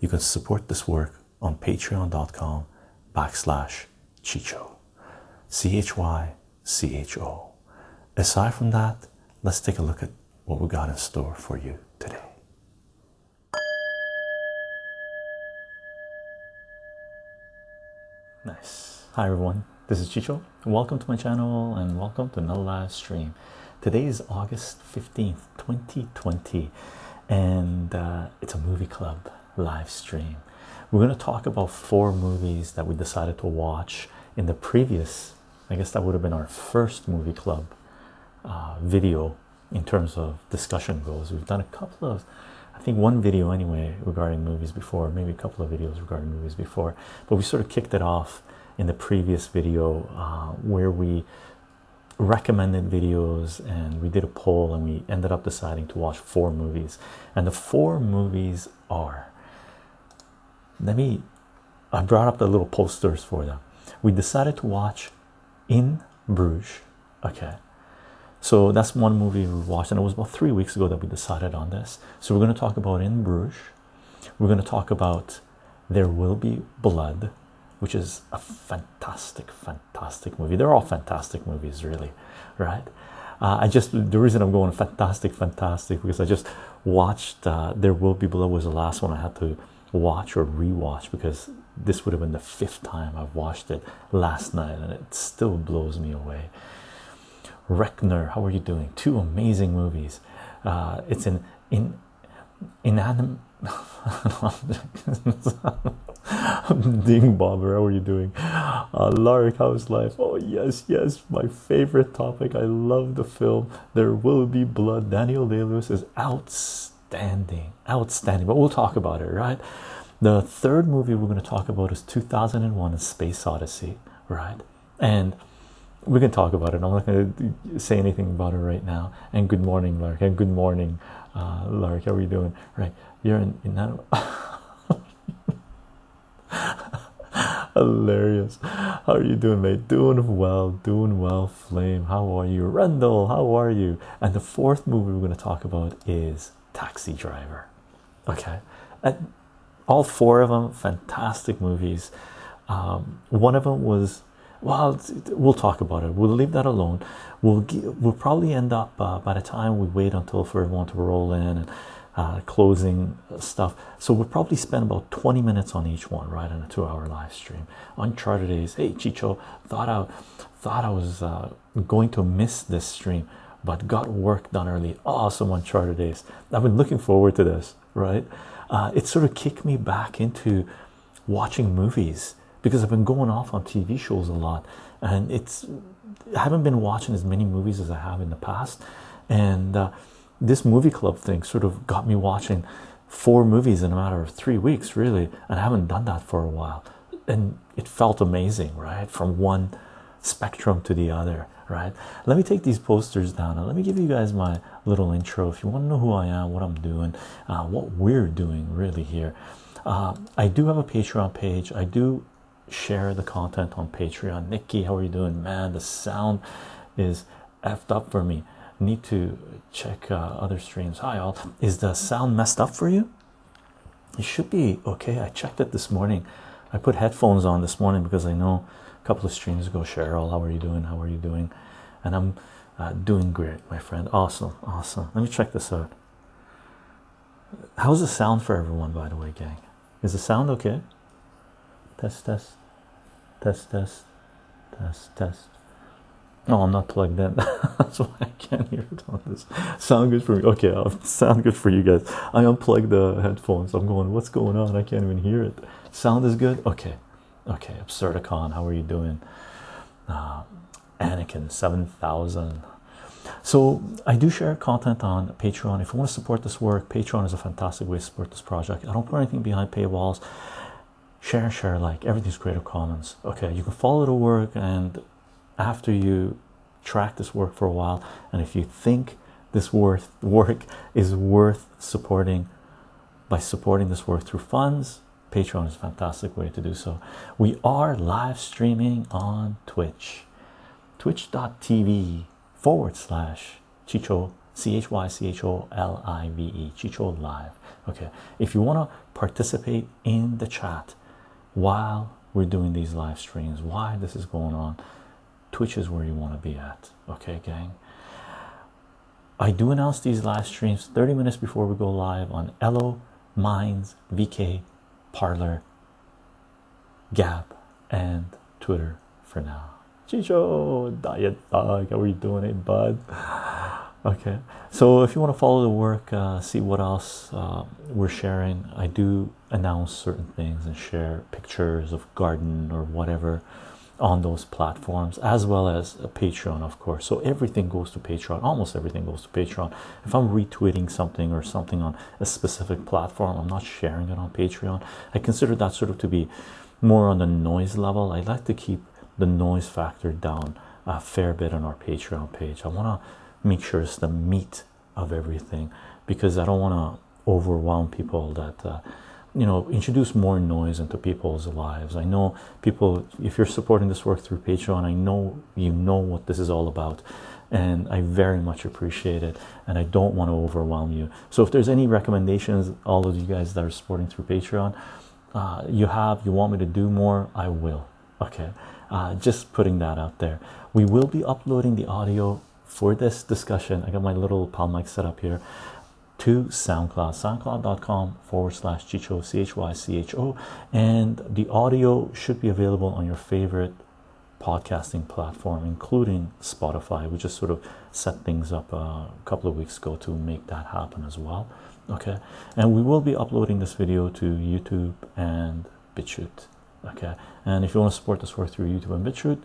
you can support this work on patreon.com backslash Chycho. C H Y C H O. Aside from that, let's take a look at what we got in store for you today. Nice. Hi everyone, this is Chycho. Welcome to my channel and welcome to another live stream. Today is August 15th, 2020, and uh, it's a movie club live stream. We're going to talk about four movies that we decided to watch in the previous, I guess that would have been our first movie club uh, video in terms of discussion goes. We've done a couple of, I think, one video anyway regarding movies before, maybe a couple of videos regarding movies before, but we sort of kicked it off in the previous video uh, where we recommended videos and we did a poll and we ended up deciding to watch four movies and the four movies are let me i brought up the little posters for them we decided to watch in bruges okay so that's one movie we watched and it was about three weeks ago that we decided on this so we're going to talk about in bruges we're going to talk about there will be blood which is a fantastic, fantastic movie. They're all fantastic movies, really, right? Uh, I just the reason I'm going fantastic, fantastic because I just watched uh, There Will Be Blood was the last one I had to watch or rewatch because this would have been the fifth time I've watched it last night and it still blows me away. Reckner, how are you doing? Two amazing movies. Uh, it's an in Ding Bobber, how are you doing? Uh, Lark, how's life? Oh, yes, yes, my favorite topic. I love the film. There will be blood. Daniel Day Lewis is outstanding, outstanding. Outstanding, but we'll talk about it, right? The third movie we're going to talk about is 2001 A Space Odyssey, right? And we can talk about it. I'm not going to say anything about it right now. And good morning, Lark. And good morning, uh, Lark. How are you doing? Right, you're in, in that. Hilarious. How are you doing, mate? Doing well, doing well, Flame. How are you? Rendell, how are you? And the fourth movie we're going to talk about is Taxi Driver. Okay. And all four of them, fantastic movies. Um, one of them was, well, we'll talk about it. We'll leave that alone. We'll we'll probably end up uh, by the time we wait until for everyone to roll in and uh, closing stuff. So we'll probably spend about 20 minutes on each one, right, in a two-hour live stream. Uncharted Days. Hey, Chycho, thought I thought I was uh, going to miss this stream, but got work done early. Awesome, Uncharted Days. I've been looking forward to this, right? Uh, it sort of kicked me back into watching movies because I've been going off on TV shows a lot, and it's I haven't been watching as many movies as I have in the past, and uh, this movie club thing sort of got me watching four movies in a matter of three weeks, really, and I haven't done that for a while. And it felt amazing, right? From one spectrum to the other, right? Let me take these posters down and let me give you guys my little intro. If you want to know who I am, what I'm doing, uh, what we're doing really here, uh, I do have a Patreon page. I do share the content on Patreon. Nikki, how are you doing, man? The sound is effed up for me need to check uh, other streams. Hi, all. Is the sound messed up for you? It should be okay. I checked it this morning. I put headphones on this morning because I know couple of streams ago, Cheryl, how are you doing? How are you doing? And I'm uh, doing great, my friend. Awesome, awesome. Let me check this out. How's the sound for everyone, by the way, gang? Is the sound okay? Test, test, test, test, test, test. No, I'm not plugged in. That's why I can't hear it on this. Sound good for me. Okay, I'll sound good for you guys. I unplugged the headphones. I'm going, what's going on? I can't even hear it. Sound is good? Okay. Okay, Absurdicon, how are you doing? Uh, Anakin 7000. So I do share content on Patreon. If you want to support this work, Patreon is a fantastic way to support this project. I don't put anything behind paywalls. share share like everything's creative commons okay you can follow the work and after you track this work for a while and if you think this worth work is worth supporting by supporting this work through funds patreon is a fantastic way to do so. We are live streaming on twitch. Twitch.tv forward slash chycho c-h-y-c-h-o-l-i-v-e chycho live. Okay if you want to participate in the chat while we're doing these live streams why this is going on twitch is where you want to be at. Okay gang. I do announce these live streams 30 minutes before we go live on Ello minds vk Parler Gab and twitter for now. Chicho diet dog how are you doing it bud? Okay so if you want to follow the work uh, see what else uh, we're sharing i do announce certain things and share pictures of garden or whatever on those platforms as well as a patreon of course. So everything goes to patreon. Almost everything goes to patreon. If i'm retweeting something or something on a specific platform i'm not sharing it on patreon. I consider that sort of to be more on the noise level. I like to keep the noise factor down a fair bit on our patreon page. I want to make sure it's the meat of everything because I don't want to overwhelm people that uh, you know introduce more noise into people's lives. I know people if you're supporting this work through Patreon, I know you know what this is all about and I very much appreciate it and I don't want to overwhelm you. So if there's any recommendations all of you guys that are supporting through Patreon uh, you have you want me to do more I will. Okay? Uh, just putting that out there. We will be uploading the audio for this discussion, I got my little palm mic set up here to SoundCloud, soundcloud.com forward slash Chycho, C H Y C H O, and the audio should be available on your favorite podcasting platform, including Spotify. We just sort of set things up a couple of weeks ago to make that happen as well. Okay, and we will be uploading this video to YouTube and BitChute. Okay, and if you want to support this work through YouTube and BitChute,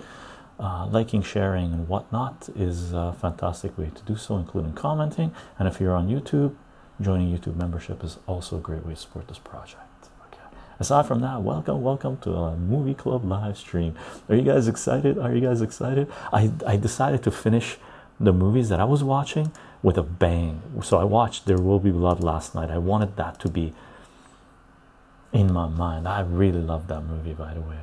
uh, liking, sharing, and whatnot is a fantastic way to do so, including commenting. And if you're on YouTube, joining YouTube membership is also a great way to support this project. Okay. Aside from that, welcome, welcome to a movie club live stream. Are you guys excited? Are you guys excited? I I decided to finish the movies that I was watching with a bang. So I watched There Will Be Blood last night. I wanted that to be in my mind. I really love that movie, by the way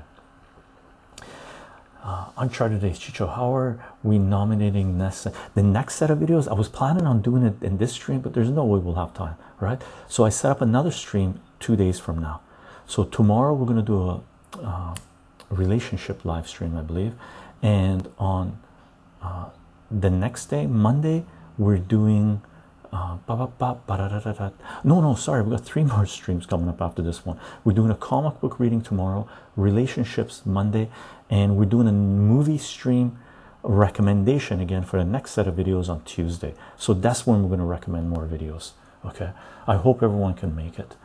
uh, Uncharted Days Chycho. How are we nominating next the next set of videos? I was planning on doing it in this stream, but there's no way we'll have time, right? So I set up another stream two days from now. So tomorrow we're gonna do a uh, relationship live stream, I believe, and on uh, the next day, Monday, we're doing uh, no, no, sorry, we got three more streams coming up after this one. We're doing a comic book reading tomorrow, relationships Monday, and we're doing a movie stream recommendation again for the next set of videos on Tuesday. So that's when we're going to recommend more videos. Okay, I hope everyone can make it.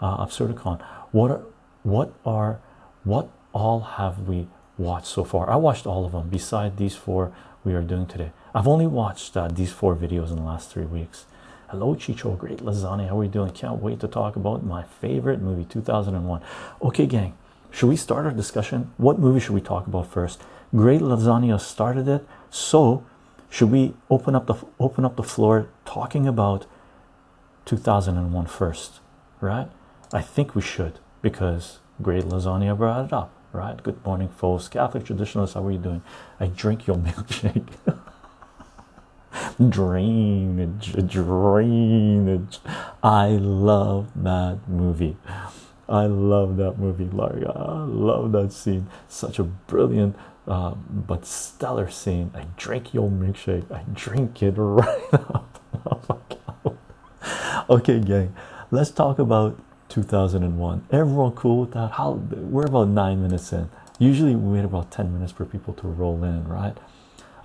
Uh, Absurdicon, what are what are what all have we watched so far? I watched all of them. Beside these four we are doing today, I've only watched uh, these four videos in the last three weeks. Hello, Chycho, great lasagna. How are you doing? Can't wait to talk about my favorite movie, 2001. Okay, gang, should we start our discussion? What movie should we talk about first? Great Lasagna started it, so should we open up the open up the floor talking about 2001 first, right? I think we should because Great Lasagna brought it up, right? Good morning, folks. Catholic traditionalists, how are you doing? I drink your milkshake. Drainage, drainage. I love that movie. I love that movie, Like I love that scene. Such a brilliant uh, but stellar scene. I drink your milkshake. I drink it right up. Oh okay, gang. Let's talk about 2001. Everyone cool with that? How we're about nine minutes in. Usually we wait about 10 minutes for people to roll in, right?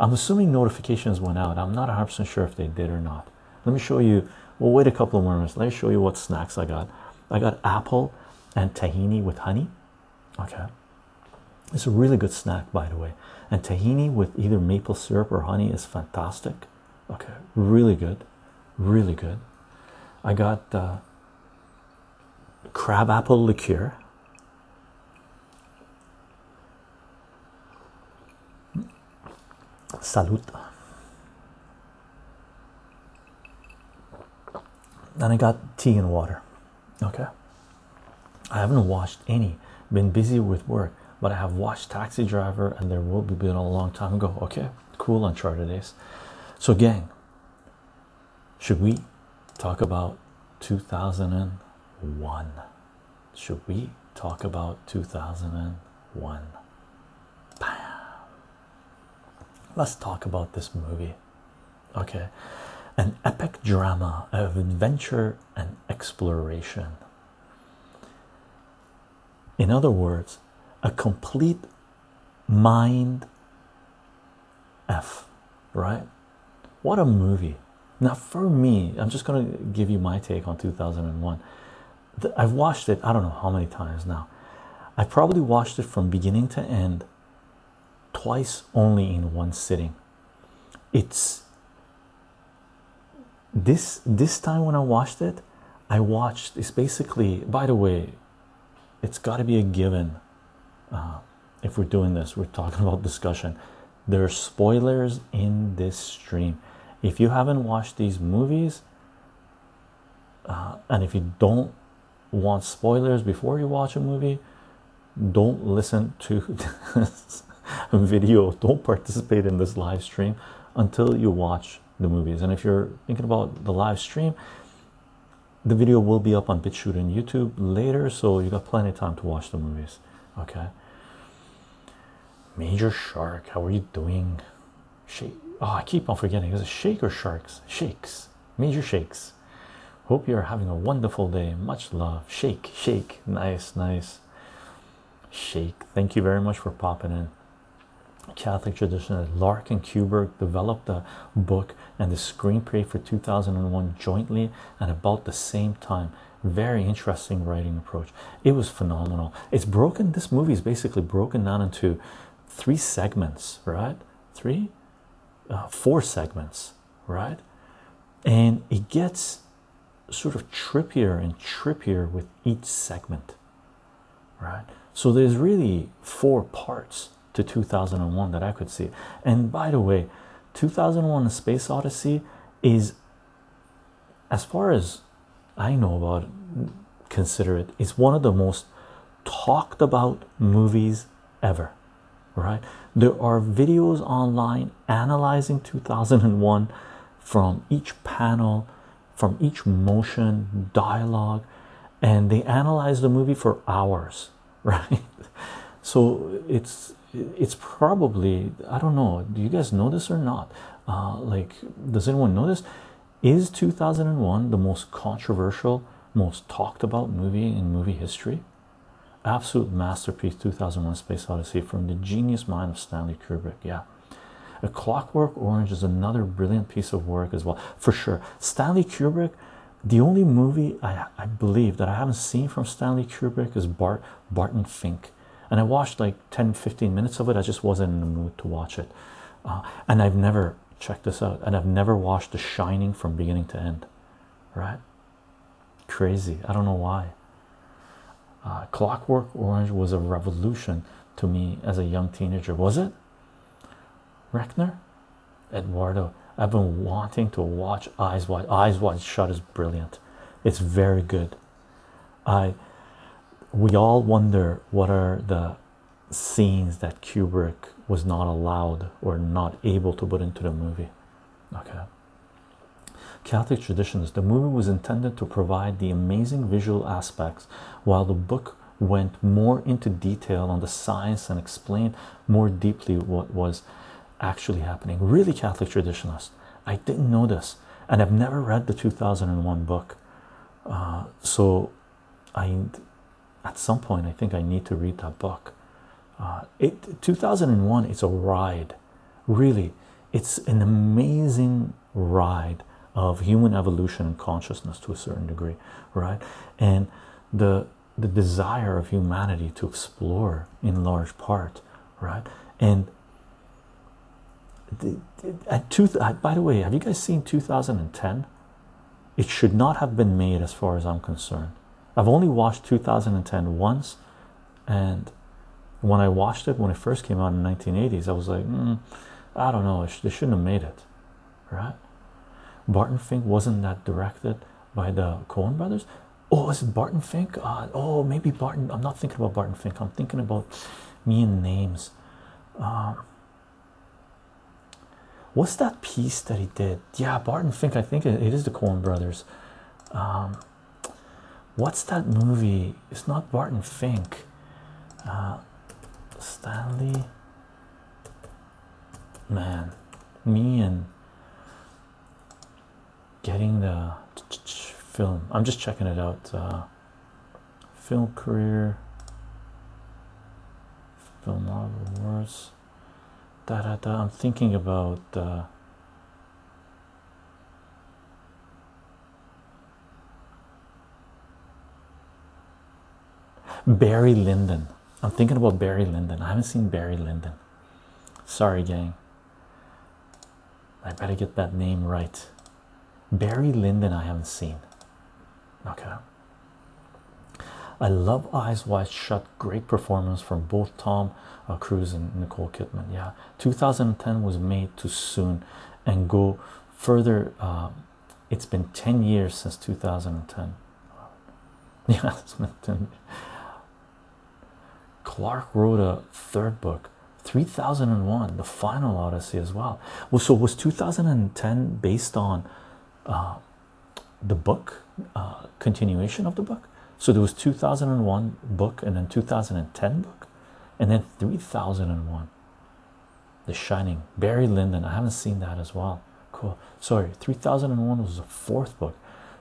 I'm assuming notifications went out. I'm not 100% sure if they did or not. Let me show you. We'll wait a couple of more minutes. Let me show you what snacks I got. I got apple and tahini with honey. Okay, it's a really good snack, by the way. And tahini with either maple syrup or honey is fantastic. Okay, really good, really good. I got uh, crab apple liqueur. Salute. And I got tea and water. Okay. I haven't watched any, been busy with work, but I have watched Taxi Driver and there will be been a long time ago. Okay, cool Uncharted days. So, gang, should we talk about 2001? Should we talk about 2001? Bam. Let's talk about this movie. Okay, an epic drama of adventure and exploration. In other words, a complete mind F, right? What a movie. Now, for me, I'm just going to give you my take on 2001. I've watched it, I don't know how many times now. I probably watched it from beginning to end twice only in one sitting. It's this this time when I watched it, I watched it's basically by the way, it's got to be a given uh, if we're doing this we're talking about discussion. There are spoilers in this stream. If you haven't watched these movies uh, and if you don't want spoilers before you watch a movie don't listen to this video don't participate in this live stream until you watch the movies and if you're thinking about the live stream the video will be up on BitChute and YouTube later, so you got plenty of time to watch the movies. Okay. Major Shark, how are you doing? Shake. Oh, I keep on forgetting. Is it Shake or Sharks? Shakes. Major Shakes. Hope you're having a wonderful day. Much love. Shake, shake. Nice, nice. Shake. Thank you very much for popping in. Catholic tradition Lark and Kubrick developed the book and the screenplay for 2001 jointly and about the same time. Very interesting writing approach. It was phenomenal. It's broken, this movie is basically broken down into three segments, right? Three, uh, four segments, right? And it gets sort of trippier and trippier with each segment, right? So there's really four parts to 2001 that I could see. And by the way, 2001 A Space Odyssey is, as far as I know about it, consider it's one of the most talked about movies ever, right? There are videos online analyzing 2001 from each panel, from each motion, dialogue, and they analyze the movie for hours, right? So it's it's probably I don't know. Do you guys know this or not? Uh, like, does anyone know this? Is 2001 the most controversial, most talked about movie in movie history? Absolute masterpiece 2001 Space Odyssey from the genius mind of Stanley Kubrick. Yeah. A Clockwork Orange is another brilliant piece of work as well, for sure. Stanley Kubrick, the only movie I, I believe that I haven't seen from Stanley Kubrick is Bart Barton Fink and I watched like 10 15 minutes of it. I just wasn't in the mood to watch it, uh, and I've never checked this out, and I've never watched The Shining from beginning to end, right? Crazy. I don't know why. Uh, Clockwork Orange was a revolution to me as a young teenager. Was it? Reckner, Eduardo. I've been wanting to watch Eyes Wide. Eyes Wide Shut is brilliant. It's very good. I we all wonder what are the scenes that Kubrick was not allowed or not able to put into the movie. Okay. Catholic traditions, the movie was intended to provide the amazing visual aspects, while the book went more into detail on the science and explained more deeply what was actually happening. Really, Catholic traditionalist. I didn't know this, and I've never read the 2001 book. Uh, so I at some point i think i need to read that book. Uh, it 2001 it's a ride. Really it's an amazing ride of human evolution and consciousness to a certain degree right? And the the desire of humanity to explore in large part right? And at two, by the way have you guys seen 2010 it should not have been made as far as i'm concerned I've only watched 2010 once, and when I watched it when it first came out in 1980s, I was like, mm, I don't know. They shouldn't have made it, right? Barton Fink wasn't that directed by the Coen brothers. Oh, is it Barton Fink? Uh, oh, maybe Barton. I'm not thinking about Barton Fink. I'm thinking about me and names. Um, what's that piece that he did? Yeah, Barton Fink. I think it, it is the Coen brothers. Um, what's that movie? It's not Barton Fink. Uh, Stanley. Man, me and getting the film. I'm just checking it out. Uh, film career, film awards. Da da da. I'm thinking about. Uh, Barry Lyndon. I'm thinking about Barry Lyndon. I haven't seen Barry Lyndon. Sorry, gang. I better get that name right. Barry Lyndon, I haven't seen. Okay. I love Eyes Wide Shut. Great performance from both Tom uh, Cruise and Nicole Kidman. Yeah, 2010 was made too soon, and go further. Uh, it's been 10 years since 2010. Yeah, it's been 10. Clarke wrote a third book, 3001, The Final Odyssey, as well. Well, so was 2010 based on uh, the book, uh, continuation of the book? So there was 2001 book and then 2010 book, and then 3001. The Shining, Barry Lyndon. I haven't seen that as well. Cool. Sorry, 3001 was the fourth book.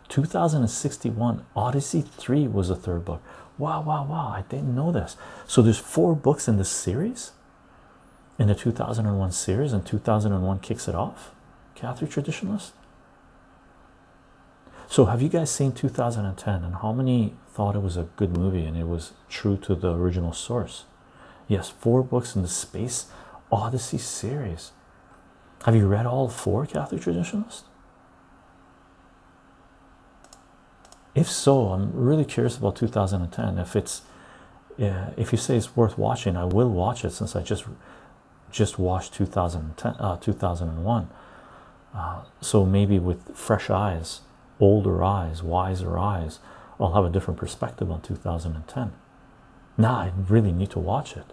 2061 Odyssey 3 was the third book. Wow, wow, wow. I didn't know this. So there's four books in this series in the 2001 series, and 2001 kicks it off. Catholic traditionalist. So, have you guys seen 2010 and how many thought it was a good movie and it was true to the original source? Yes, four books in the Space Odyssey series. Have you read all four Catholic traditionalists? If so, I'm really curious about 2010. If it's if you say it's worth watching, I will watch it since I just just watched 2010 uh, 2001. Uh, so maybe with fresh eyes, older eyes, wiser eyes, I'll have a different perspective on 2010. Now I really need to watch it.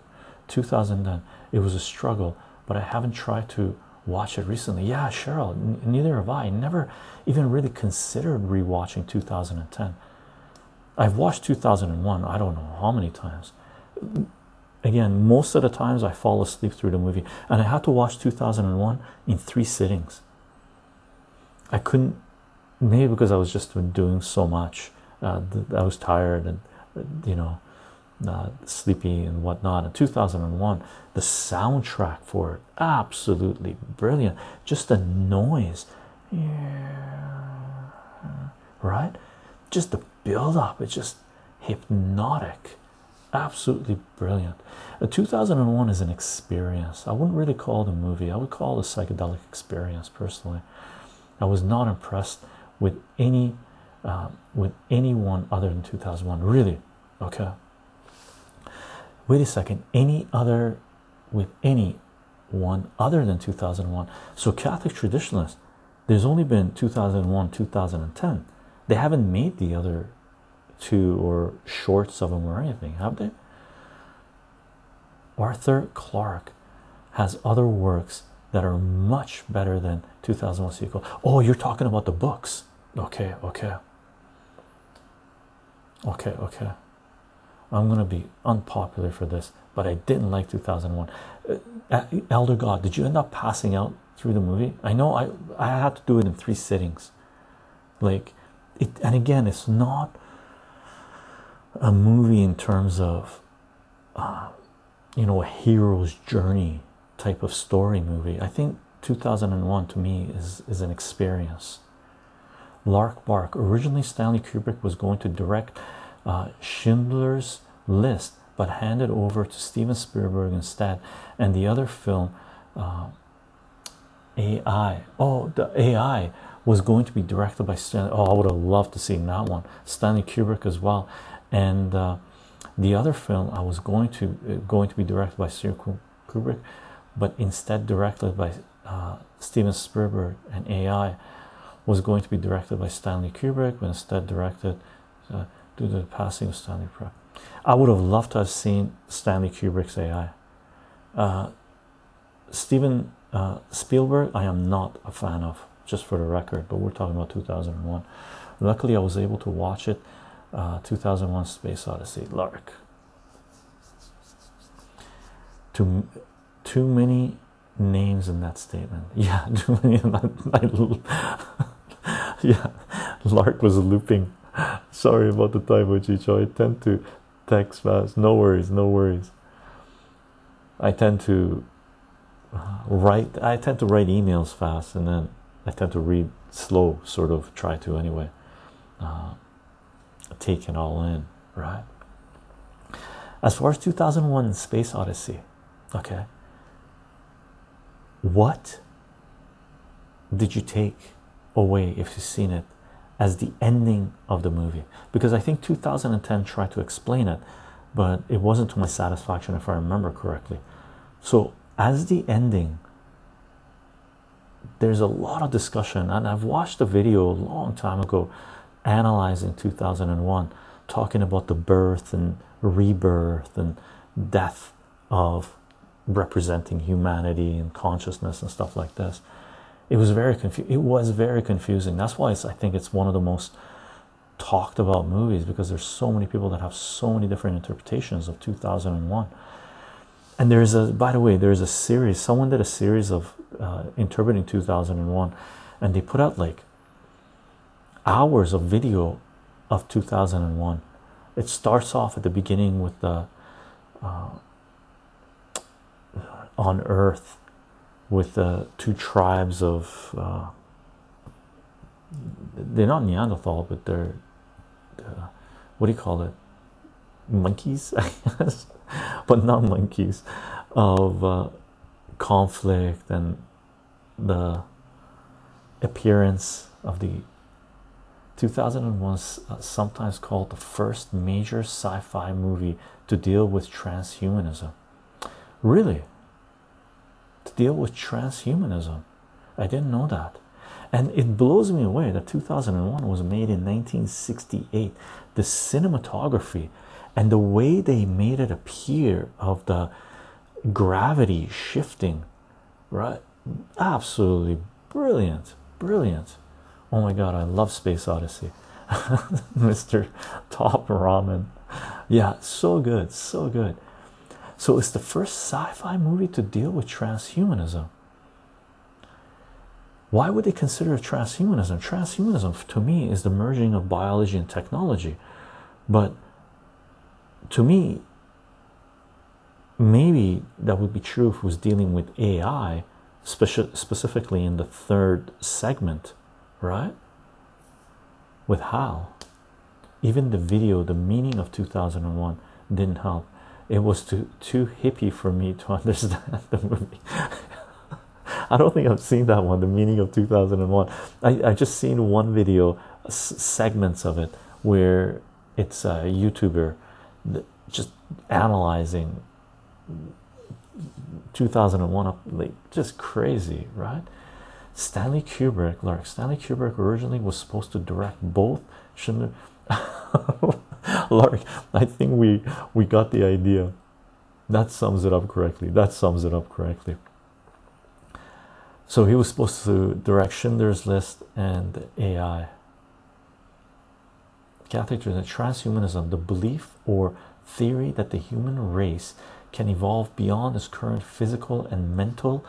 2010, it was a struggle, but I haven't tried to watch it recently. Yeah, Cheryl, neither have I. Never even really considered rewatching 2010. I've watched 2001, I don't know how many times. Again, most of the times I fall asleep through the movie, and I had to watch 2001 in three sittings. I couldn't, maybe because I was just doing so much. Uh, I was tired and, you know, uh, sleepy and whatnot. In 2001, the soundtrack for it absolutely brilliant. Just the noise, yeah, right? Just the build up, it's just hypnotic, absolutely brilliant. Uh, 2001 is an experience. I wouldn't really call it a movie, I would call it a psychedelic experience personally. I was not impressed with any. Uh, with anyone other than 2001 really okay wait a second. Any other with any one other than 2001 so catholic traditionalists there's only been 2001 2010 they haven't made the other two or shorts of them or anything have they? Arthur Clarke has other works that are much better than 2001 sequel. Oh you're talking about the books. Okay okay. Okay okay I'm gonna be unpopular for this, but I didn't like 2001. Uh, Elder God, did you end up passing out through the movie? I know I I had to do it in three sittings, like it. And again, it's not a movie in terms of uh, you know a hero's journey type of story movie. I think 2001 to me is is an experience. Lark Bark. Originally, Stanley Kubrick was going to direct uh, Schindler's List, but handed over to Steven Spielberg instead. And the other film, uh, AI. Oh, the AI was going to be directed by Stanley. Oh, I would have loved to see that one. Stanley Kubrick as well. And uh, the other film I was going to uh, going to be directed by Stanley Kubrick but instead directed by uh, Steven Spielberg and AI, was going to be directed by Stanley Kubrick, but instead directed uh, due to the passing of Stanley Kubrick. I would have loved to have seen Stanley Kubrick's AI. Uh, Steven uh, Spielberg, I am not a fan of, just for the record, but we're talking about 2001. Luckily, I was able to watch it. Uh, 2001 Space Odyssey, Lark. Too, too many names in that statement. Yeah, too many. yeah, Lark was looping. Sorry about the typo, Chycho. I tend to text fast. No worries, no worries. I tend to write. I tend to write emails fast, and then I tend to read slow. Sort of try to anyway. Uh, take it all in, right? As far as 2001 Space Odyssey, okay. What did you take away if you've seen it as the ending of the movie? Because I think 2010 tried to explain it, but it wasn't to my satisfaction if I remember correctly. So, as the ending, there's a lot of discussion, and I've watched a video a long time ago analyzing 2001, talking about the birth and rebirth and death of representing humanity and consciousness and stuff like this. It was very confusing. It was very confusing. That's why I think it's one of the most talked about movies because there's so many people that have so many different interpretations of 2001 and there's a by the way there's a series someone did a series of uh, interpreting 2001 and they put out like hours of video of 2001 it starts off at the beginning with the uh, on earth with the two tribes of uh, they're not neanderthal but they're uh, what do you call it? Monkeys i guess but not monkeys of uh, conflict and the appearance of the 2001 uh, sometimes called the first major sci-fi movie to deal with transhumanism. Really to deal with transhumanism. I didn't know that. And it blows me away that 2001 was made in 1968 the cinematography and the way they made it appear of the gravity shifting right? Absolutely brilliant brilliant. Oh my god i love space odyssey. Mr top ramen. Yeah so good so good so it's the first sci-fi movie to deal with transhumanism. Why would they consider transhumanism? Transhumanism to me is the merging of biology and technology. But to me maybe that would be true if it was dealing with ai speci specifically in the third segment right? With hal. Even the video the meaning of 2001 didn't help it was too too hippie for me to understand the movie. I don't think I've seen that one the meaning of 2001 I, I just seen one video segments of it where it's a youtuber just analyzing 2001 like just crazy right? Stanley kubrick lark stanley kubrick originally was supposed to direct both shouldn't lark i think we we got the idea that sums it up correctly that sums it up correctly so he was supposed to direct schindler's list and ai catholic transhumanism the belief or theory that the human race can evolve beyond its current physical and mental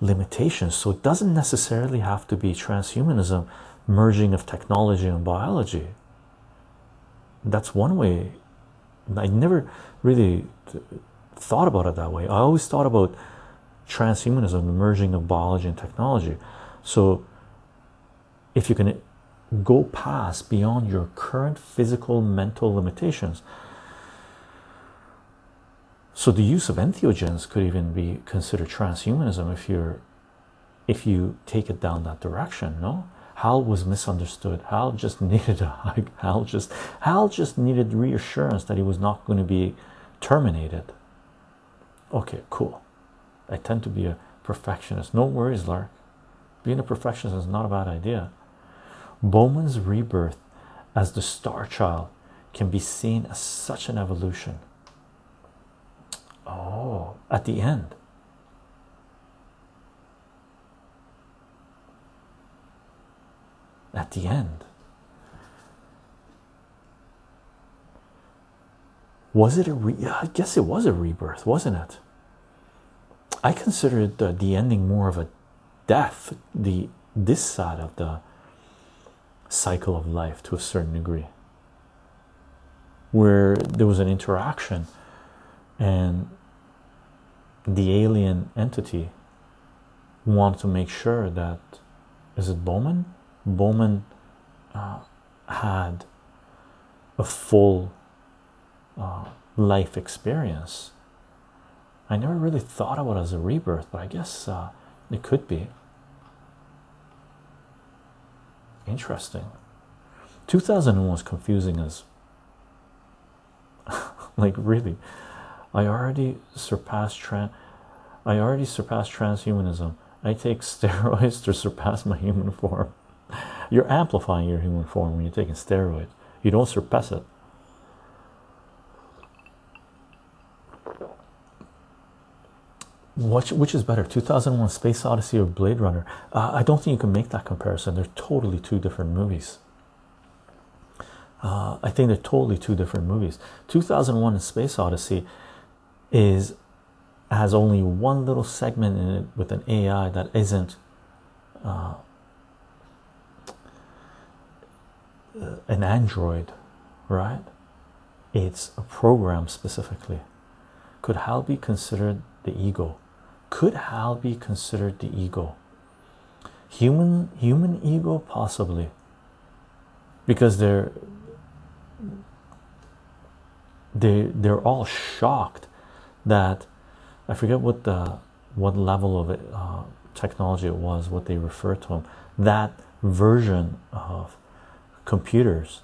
limitations. So it doesn't necessarily have to be transhumanism, merging of technology and biology. That's one way. I never really thought about it that way. I always thought about transhumanism, the merging of biology and technology. So if you can go past beyond your current physical mental limitations so the use of entheogens could even be considered transhumanism if you're if you take it down that direction, no? Hal was misunderstood. Hal just needed a hug. Hal just Hal just needed reassurance that he was not going to be terminated. Okay, cool. I tend to be a perfectionist. No worries, Lark. Being a perfectionist is not a bad idea. Bowman's rebirth as the star child can be seen as such an evolution. Oh, at the end. At the end. Was it a re I guess it was a rebirth, wasn't it? I consider it the, the ending more of a death, the this side of the cycle of life to a certain degree where there was an interaction and the alien entity wanted to make sure that is it Bowman? Bowman uh, had a full uh, life experience. I never really thought about it as a rebirth, but I guess uh, it could be. Interesting. 2001 was confusing as like really. I already surpassed trans I already surpassed transhumanism. I take steroids to surpass my human form. You're amplifying your human form when you're taking steroids. You don't surpass it. Which, which is better, 2001 Space Odyssey or Blade Runner? Uh, I don't think you can make that comparison. They're totally two different movies. Uh, I think they're totally two different movies. 2001 Space Odyssey is has only one little segment in it with an AI that isn't uh, an android, right? It's a program specifically. Could Hal be considered the ego? Could Hal be considered the ego? Human human ego possibly. Because they're they they're all shocked that I forget what the what level of uh, technology it was, what they refer to them. That version of computers,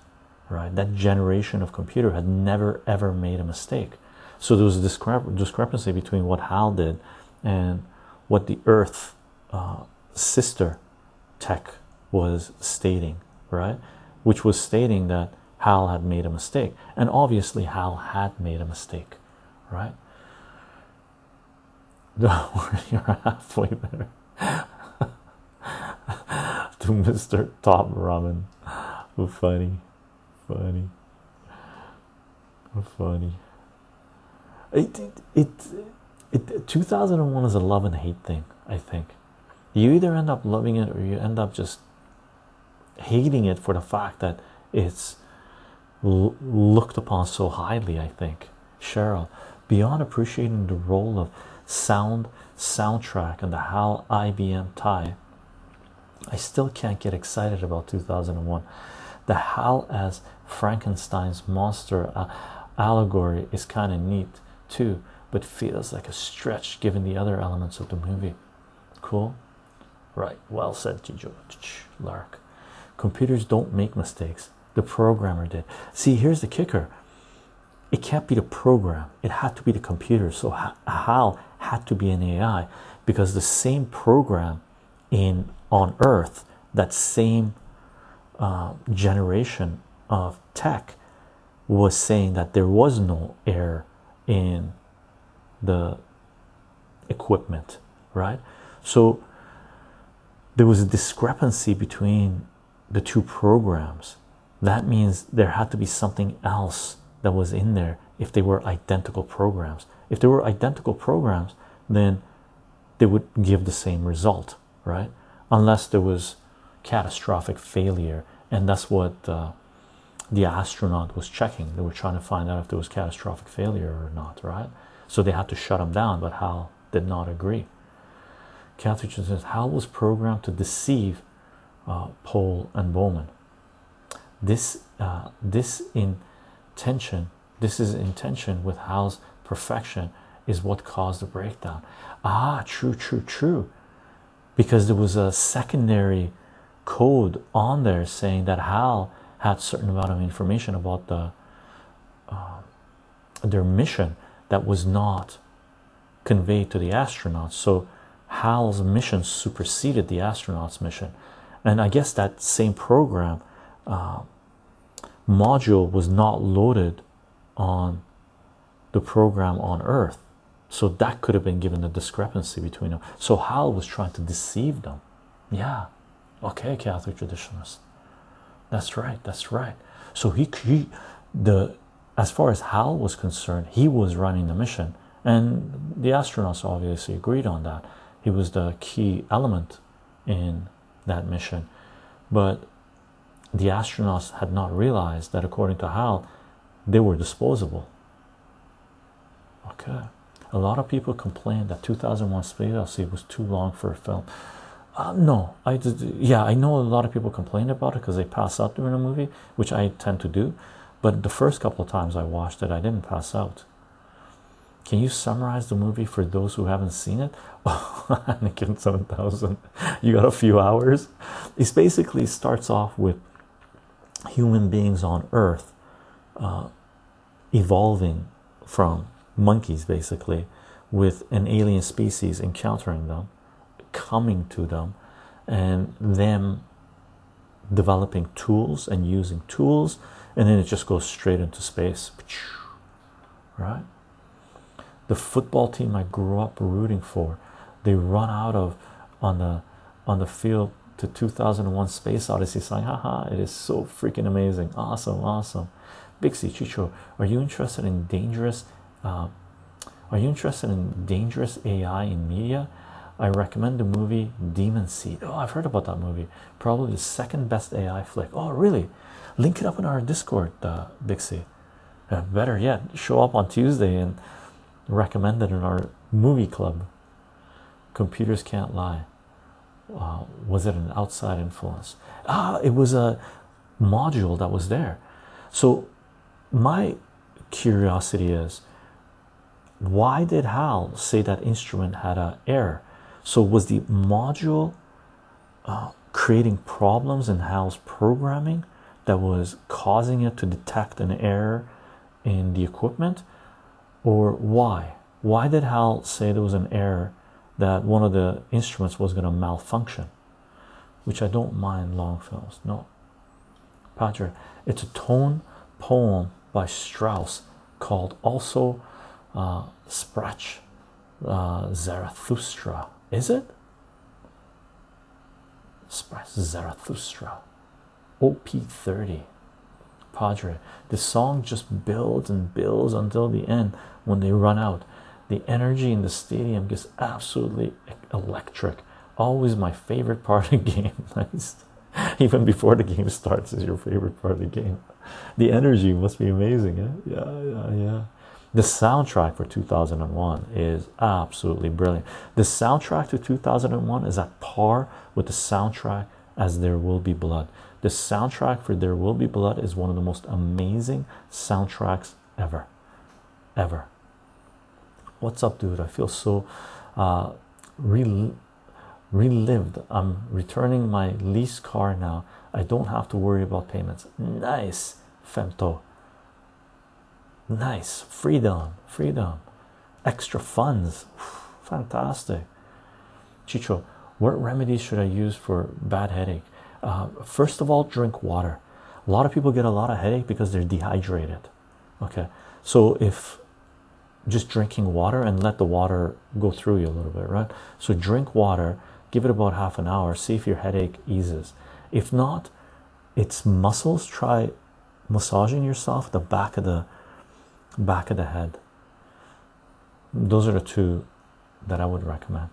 right? That generation of computer had never ever made a mistake. So there was a discrep discrepancy between what Hal did and what the Earth uh, sister tech was stating, right? Which was stating that Hal had made a mistake, and obviously Hal had made a mistake, right? You're halfway there to Mr. Top Ramen. Funny, funny, funny. It, it, it, it 2001 is a love and hate thing, I think. You either end up loving it or you end up just hating it for the fact that it's looked upon so highly, I think. Cheryl, beyond appreciating the role of sound soundtrack and the HAL IBM tie, I still can't get excited about 2001. The HAL as Frankenstein's monster uh, allegory is kind of neat too, but feels like a stretch given the other elements of the movie. Cool, right? Well said, Tijo Lark. Computers don't make mistakes, the programmer did. See, here's the kicker it can't be the program, it had to be the computer. So, HAL had to be an AI because the same program in on Earth, that same uh, generation of tech, was saying that there was no air in the equipment, right? So there was a discrepancy between the two programs. That means there had to be something else that was in there if they were identical programs. If they were identical programs, then they would give the same result, right? Unless there was catastrophic failure, and that's what uh, the astronaut was checking. They were trying to find out if there was catastrophic failure or not, right? So they had to shut him down, but Hal did not agree. Catherine says Hal was programmed to deceive uh, Poole and Bowman. This uh, this intention, this is intention with Hal's perfection is what caused the breakdown. Ah, true, true, true. Because there was a secondary code on there saying that Hal had certain amount of information about the uh, their mission that was not conveyed to the astronauts. So Hal's mission superseded the astronauts' mission, and I guess that same program uh, module was not loaded on the program on Earth. So that could have been given the discrepancy between them. So Hal was trying to deceive them. Yeah, okay, Catholic traditionalists. That's right. That's right. So he, he the as far as Hal was concerned, he was running the mission, and the astronauts obviously agreed on that. He was the key element in that mission, but the astronauts had not realized that, according to Hal, they were disposable. Okay, a lot of people complained that 2001 Space Odyssey was too long for a film. Uh, no, I did. Yeah, I know a lot of people complain about it because they pass out during a movie, which I tend to do. But the first couple of times I watched it, I didn't pass out. Can you summarize the movie for those who haven't seen it? Anakin 7000. You got a few hours. It basically starts off with human beings on Earth uh, evolving from monkeys, basically, with an alien species encountering them, coming to them, and them developing tools and using tools, and then it just goes straight into space. Right? The football team I grew up rooting for, they run out of on the on the field to 2001 Space Odyssey saying, haha, it is so freaking amazing. Awesome, awesome. Bixie Chycho, are you interested in dangerous? Uh, are you interested in dangerous AI in media? I recommend the movie Demon Seed. Oh, I've heard about that movie. Probably the second best AI flick. Oh, really? Link it up in our Discord, uh, Bixie. Uh, better yet, show up on Tuesday and recommend it in our movie club. Computers can't lie. Uh, was it an outside influence? Ah, it was a module that was there. So, my curiosity is why did Hal say that instrument had an error? So, was the module uh, creating problems in Hal's programming that was causing it to detect an error in the equipment? Or why? Why did Hal say there was an error that one of the instruments was going to malfunction? Which I don't mind long films. No. Patrick, it's a tone poem by Strauss called also uh, Sprach uh, Zarathustra. Is it? Sprach Zarathustra. OP30. Padre. The song just builds and builds until the end when they run out. The energy in the stadium gets absolutely electric. Always my favorite part of the game. Even before the game starts is your favorite part of the game. The energy must be amazing. Eh? Yeah, yeah, yeah, yeah. The soundtrack for 2001 is absolutely brilliant. The soundtrack to 2001 is at par with the soundtrack as There Will Be Blood. The soundtrack for There Will Be Blood is one of the most amazing soundtracks ever. Ever. What's up, dude? I feel so uh, rel relived. I'm returning my lease car now. I don't have to worry about payments. Nice, Femto. Nice. Freedom. Freedom. Extra funds. Fantastic. Chycho, what remedies should I use for bad headache? Uh, first of all, drink water. A lot of people get a lot of headache because they're dehydrated. Okay, so if just drinking water and let the water go through you a little bit, right? So drink water, give it about half an hour, see if your headache eases. If not, it's muscles. Try massaging yourself the back of the back of the head. Those are the two that I would recommend.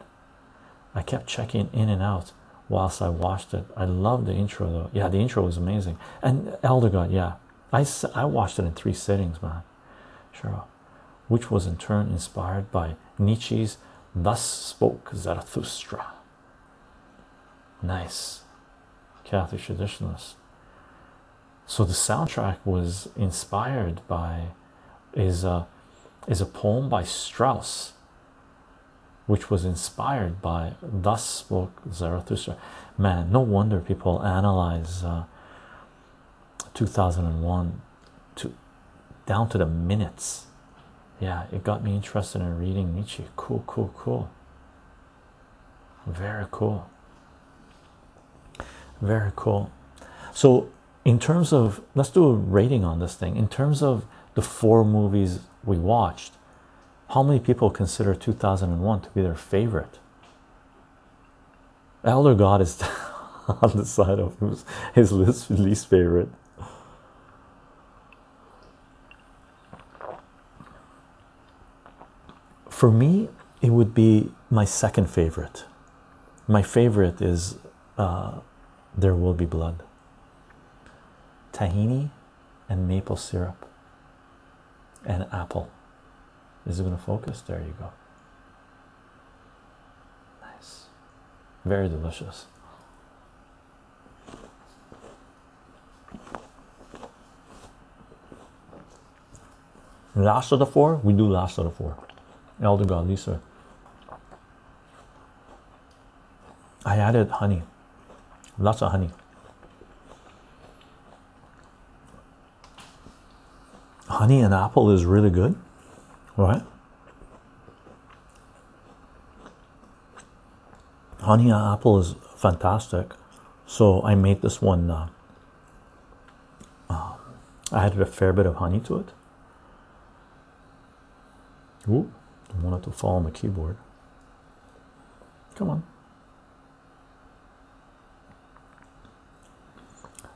I kept checking in and out whilst I watched it. I love the intro though. Yeah, the intro was amazing. And Elder God, yeah, I, I watched it in three sittings, man. Sure. Which was in turn inspired by Nietzsche's Thus Spoke Zarathustra. Nice. Catholic traditionalist. So the soundtrack was inspired by is a is a poem by Strauss which was inspired by Thus Spoke Zarathustra. Man, no wonder people analyze uh, 2001 to down to the minutes. yeah, it got me interested in reading Nietzsche. Cool, cool, cool. Very cool. Very cool. So, in terms of, let's do a rating on this thing. In terms of the four movies we watched, how many people consider 2001 to be their favorite? Elder God is on the side of his least, least favorite. For me, it would be my second favorite. My favorite is uh, There Will Be Blood. Tahini and maple syrup and apple. Is it going to focus? There you go. Nice. Very delicious. Last of the four, we do last of the four. Elder God Lisa. I added honey, lots of honey. Honey and apple is really good, right? Honey and apple is fantastic. So I made this one. Uh, uh, I added a fair bit of honey to it. Ooh, I wanted to fall on the keyboard. Come on.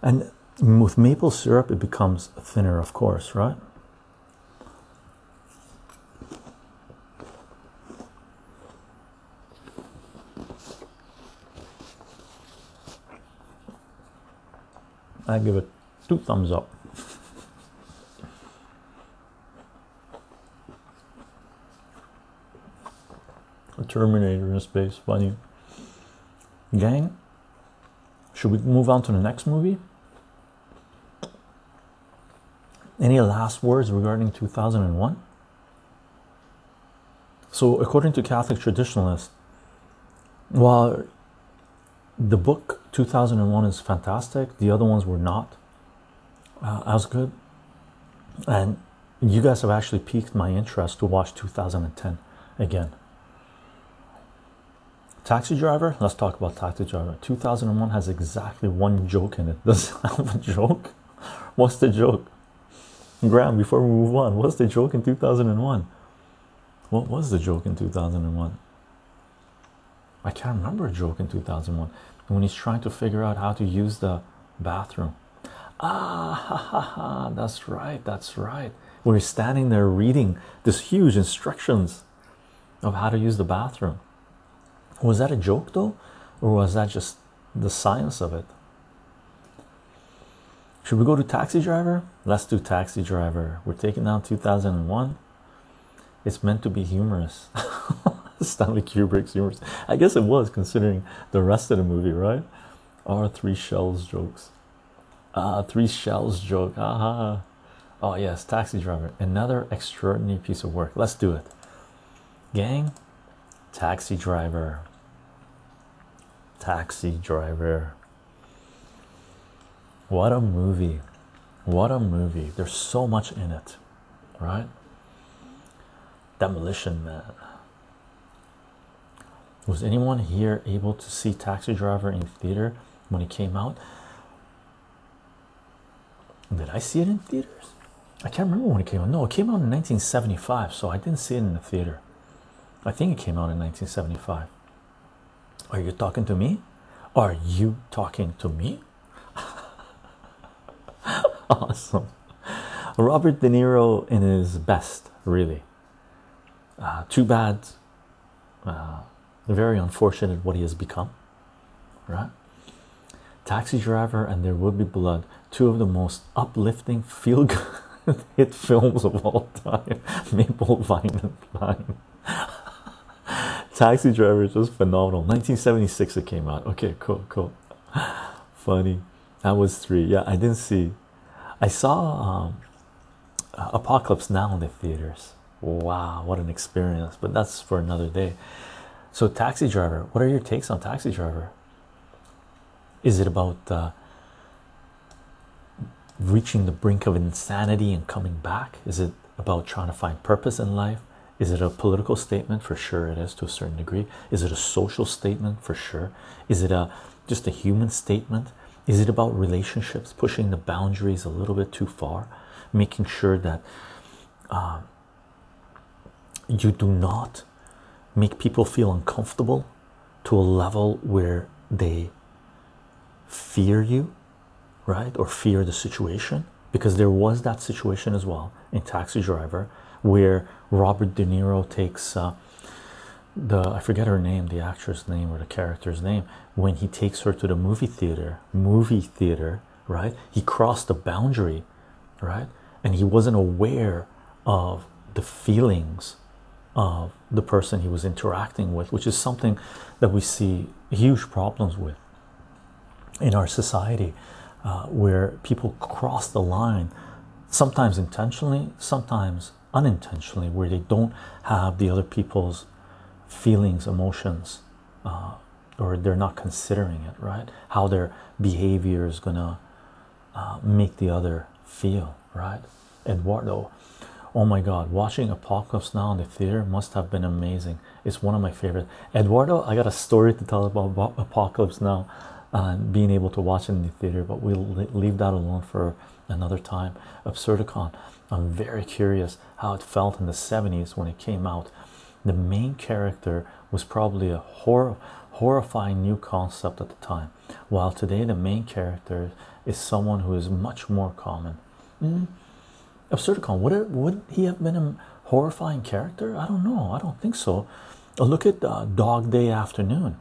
And with maple syrup, it becomes thinner, of course, right? I give it two thumbs up. A Terminator in space, funny. Gang, should we move on to the next movie? Any last words regarding 2001? So, according to Catholic traditionalists, while the book 2001 is fantastic, the other ones were not uh, as good. And you guys have actually piqued my interest to watch 2010 again. Taxi Driver, let's talk about Taxi Driver. 2001 has exactly one joke in it. Does it have a joke? What's the joke? Graham, before we move on, what's the joke in 2001? What was the joke in 2001? I can't remember a joke in 2001 when he's trying to figure out how to use the bathroom. Ah, ha, ha, ha, that's right, that's right. We're standing there reading this huge instructions of how to use the bathroom. Was that a joke though, or was that just the science of it? Should we go to Taxi Driver? Let's do Taxi Driver. We're taking down 2001. It's meant to be humorous. Stanley Kubrick's humorous. I guess it was considering the rest of the movie, right? Our three shells jokes. Ah, three shells joke. Aha. Oh, yes, Taxi Driver. Another extraordinary piece of work. Let's do it. Gang, Taxi Driver. Taxi Driver. What a movie. What a movie. There's so much in it, right? Demolition Man. Was anyone here able to see Taxi Driver in theater when it came out? Did I see it in theaters? I can't remember when it came out. No, it came out in 1975, so I didn't see it in the theater. I think it came out in 1975. Are you talking to me? Are you talking to me? Awesome. Robert De Niro in his best, really. Uh, too bad. Uh, very unfortunate what he has become, right? Taxi Driver and There Will Be Blood, two of the most uplifting, feel good hit films of all time. Maple Vine and Vine. Taxi Driver is just phenomenal. 1976 it came out. Okay, cool, cool. Funny. That was three. Yeah, I didn't see. I saw um, Apocalypse Now in the theaters. Wow, what an experience! But that's for another day. So, Taxi Driver. What are your takes on Taxi Driver? Is it about uh, reaching the brink of insanity and coming back? Is it about trying to find purpose in life? Is it a political statement? For sure, it is to a certain degree. Is it a social statement? For sure. Is it a just a human statement? Is it about relationships, pushing the boundaries a little bit too far, making sure that uh, you do not make people feel uncomfortable to a level where they fear you, right, or fear the situation? Because there was that situation as well in Taxi Driver where Robert De Niro takes uh, the I forget her name, the actress name or the character's name, when he takes her to the movie theater, movie theater, right? He crossed the boundary, right? And he wasn't aware of the feelings of the person he was interacting with, which is something that we see huge problems with in our society, uh, where people cross the line, sometimes intentionally, sometimes unintentionally, where they don't have the other people's feelings, emotions, uh, or they're not considering it, right? How their behavior is gonna uh, make the other feel, right? Eduardo, oh my god, watching Apocalypse Now in the theater must have been amazing. It's one of my favorite. Eduardo, I got a story to tell about Apocalypse Now and being able to watch it in the theater, but we'll leave that alone for another time. Absurdicon, I'm very curious how it felt in the 70s when it came out. The main character was probably a hor horrifying new concept at the time, while today the main character is someone who is much more common. Mm. Absurdicon, would, would he have been a horrifying character? I don't know. I don't think so. Uh, look at uh, Dog Day Afternoon.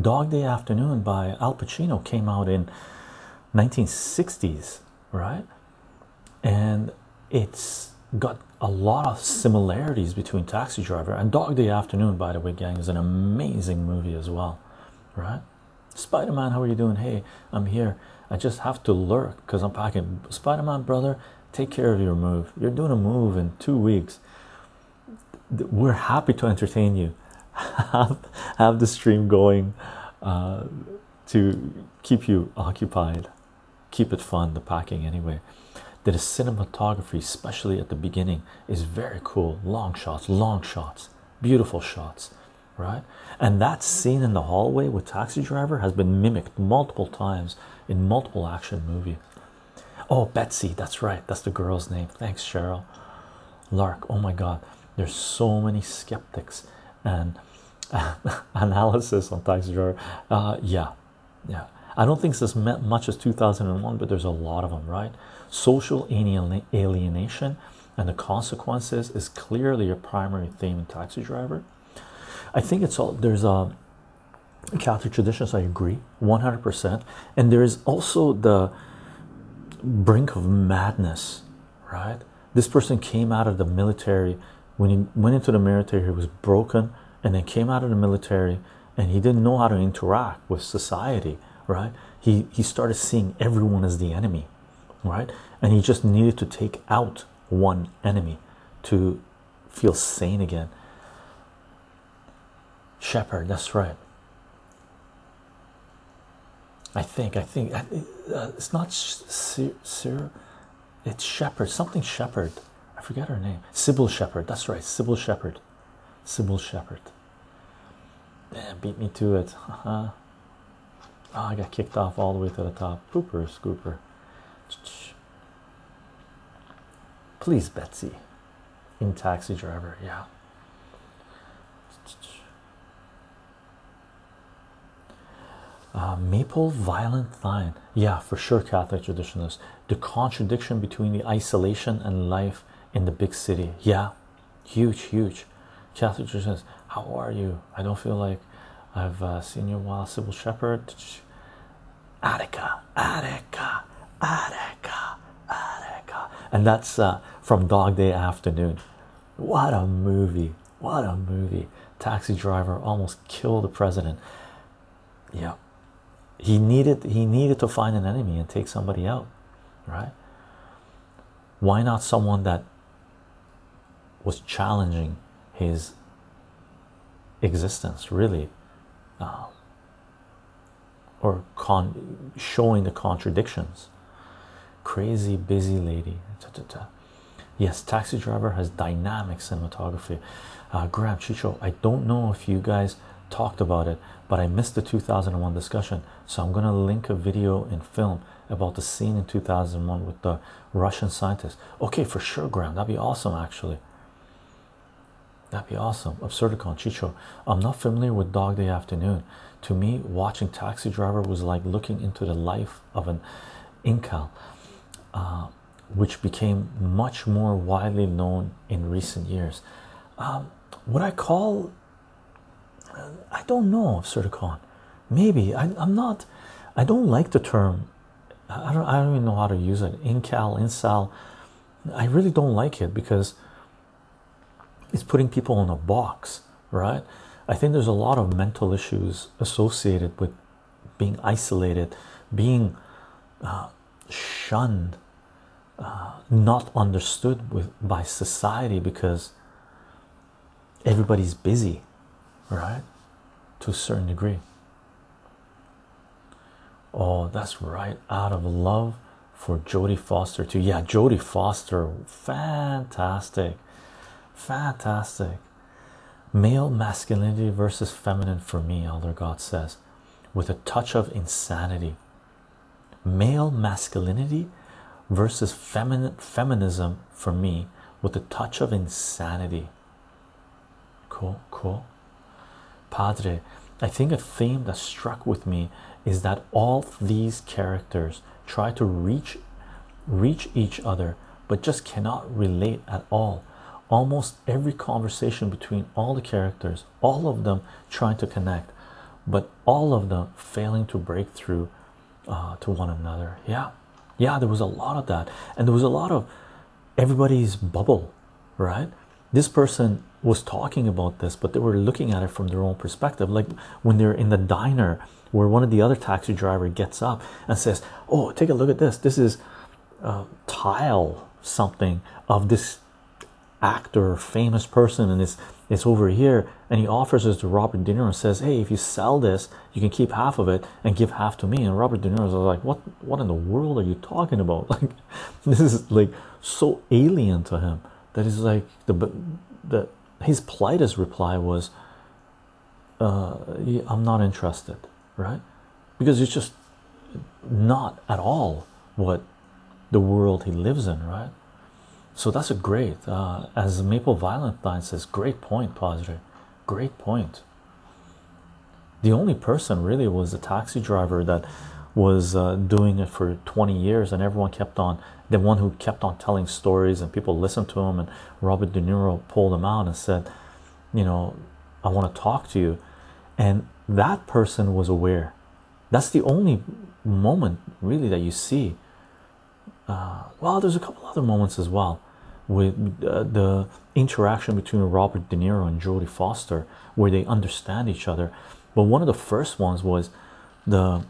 Dog Day Afternoon by Al Pacino came out in 1960s, right? And it's got a lot of similarities between Taxi Driver and Dog Day Afternoon, by the way, gang, is an amazing movie as well, right? Spider Man, how are you doing? Hey, I'm here. I just have to lurk because I'm packing. Spider Man, brother, take care of your move. You're doing a move in two weeks. We're happy to entertain you. have, the stream going uh, to keep you occupied, keep it fun, the packing anyway that the cinematography, especially at the beginning, is very cool. Long shots, long shots, beautiful shots, right? And that scene in the hallway with Taxi Driver has been mimicked multiple times in multiple action movies. Oh, Betsy, that's right, that's the girl's name. Thanks, Cheryl. Lark, oh my god, there's so many skeptics and analysis on Taxi Driver. Uh, yeah, yeah. I don't think it's as much as 2001, but there's a lot of them, right? Social alienation and the consequences is clearly a primary theme in Taxi Driver. I think it's all there's a Catholic traditions, I agree 100%, and there is also the brink of madness, right? This person came out of the military when he went into the military, he was broken, and then came out of the military and he didn't know how to interact with society right he he started seeing everyone as the enemy right and he just needed to take out one enemy to feel sane again. Shepherd that's right. I think i think uh, it's not sir it's shepherd something shepherd. I forget her name. Cybill shepherd that's right cybill shepherd. Cybill shepherd. Damn, beat me to it. Oh, I got kicked off all the way to the top. Pooper, scooper. Please, Betsy. In taxi driver, yeah. Uh, maple violent thine, yeah, for sure. Catholic traditionalists. The contradiction between the isolation and life in the big city, yeah, huge, huge. Catholic traditionalists. How are you? I don't feel like I've uh, seen you a while. Cybill Shepherd. Attica, Attica, Attica, Attica. And that's uh, from Dog Day Afternoon. What a movie. What a movie. Taxi driver almost killed the president. Yeah. He needed he needed to find an enemy and take somebody out, right? Why not someone that was challenging his existence really uh, or showing the contradictions crazy busy lady ta, ta, ta. Yes, Taxi Driver has dynamic cinematography. Uh, Graham Chycho, I don't know if you guys talked about it, but I missed the 2001 discussion. So I'm to link a video in film about the scene in 2001 with the Russian scientist. Okay, for sure, Graham. That'd be awesome, actually. That'd be awesome. Absurdicon, Chycho. I'm not familiar with Dog Day Afternoon. To me, watching Taxi Driver was like looking into the life of an Incal, uh, which became much more widely known in recent years. Um, what I call, I don't know, Absurdicon. Maybe I, I'm not. I don't like the term. I don't. I don't even know how to use it. Incal, Insal. I really don't like it because it's putting people in a box, right? I think there's a lot of mental issues associated with being isolated, being uh, shunned, uh, not understood with by society because everybody's busy, right? To a certain degree. Oh, that's right. Out of love for Jodie Foster too. Yeah, Jodie Foster, fantastic, fantastic. Male masculinity versus feminine for me, Elder God says, with a touch of insanity. Male masculinity versus feminine feminism for me with a touch of insanity. Cool, cool. Padre, I think a theme that struck with me is that all these characters try to reach reach each other but just cannot relate at all almost every conversation between all the characters all of them trying to connect but all of them failing to break through uh, to one another yeah yeah there was a lot of that. And there was a lot of everybody's bubble right? This person was talking about this but they were looking at it from their own perspective. Like when they're in the diner where one of the other taxi driver gets up and says oh take a look at this. This is uh, tile something of this actor famous person and it's it's over here. And he offers this to Robert De Niro and says hey if you sell this you can keep half of it and give half to me. And Robert De Niro is like what what in the world are you talking about? Like this is like so alien to him that is like the the his politest reply was uh, I'm not interested right? Because it's just not at all what the world he lives in right so that's a great uh, as maple valentine says great point positive. Great point. The only person really was the taxi driver that was uh, doing it for 20 years and everyone kept on the one who kept on telling stories and people listened to him and robert de niro pulled him out and said you know i want to talk to you. And that person was aware. That's the only moment really that you see. Uh, well there's a couple other moments as well with uh, the interaction between Robert De Niro and Jodie Foster where they understand each other. But one of the first ones was the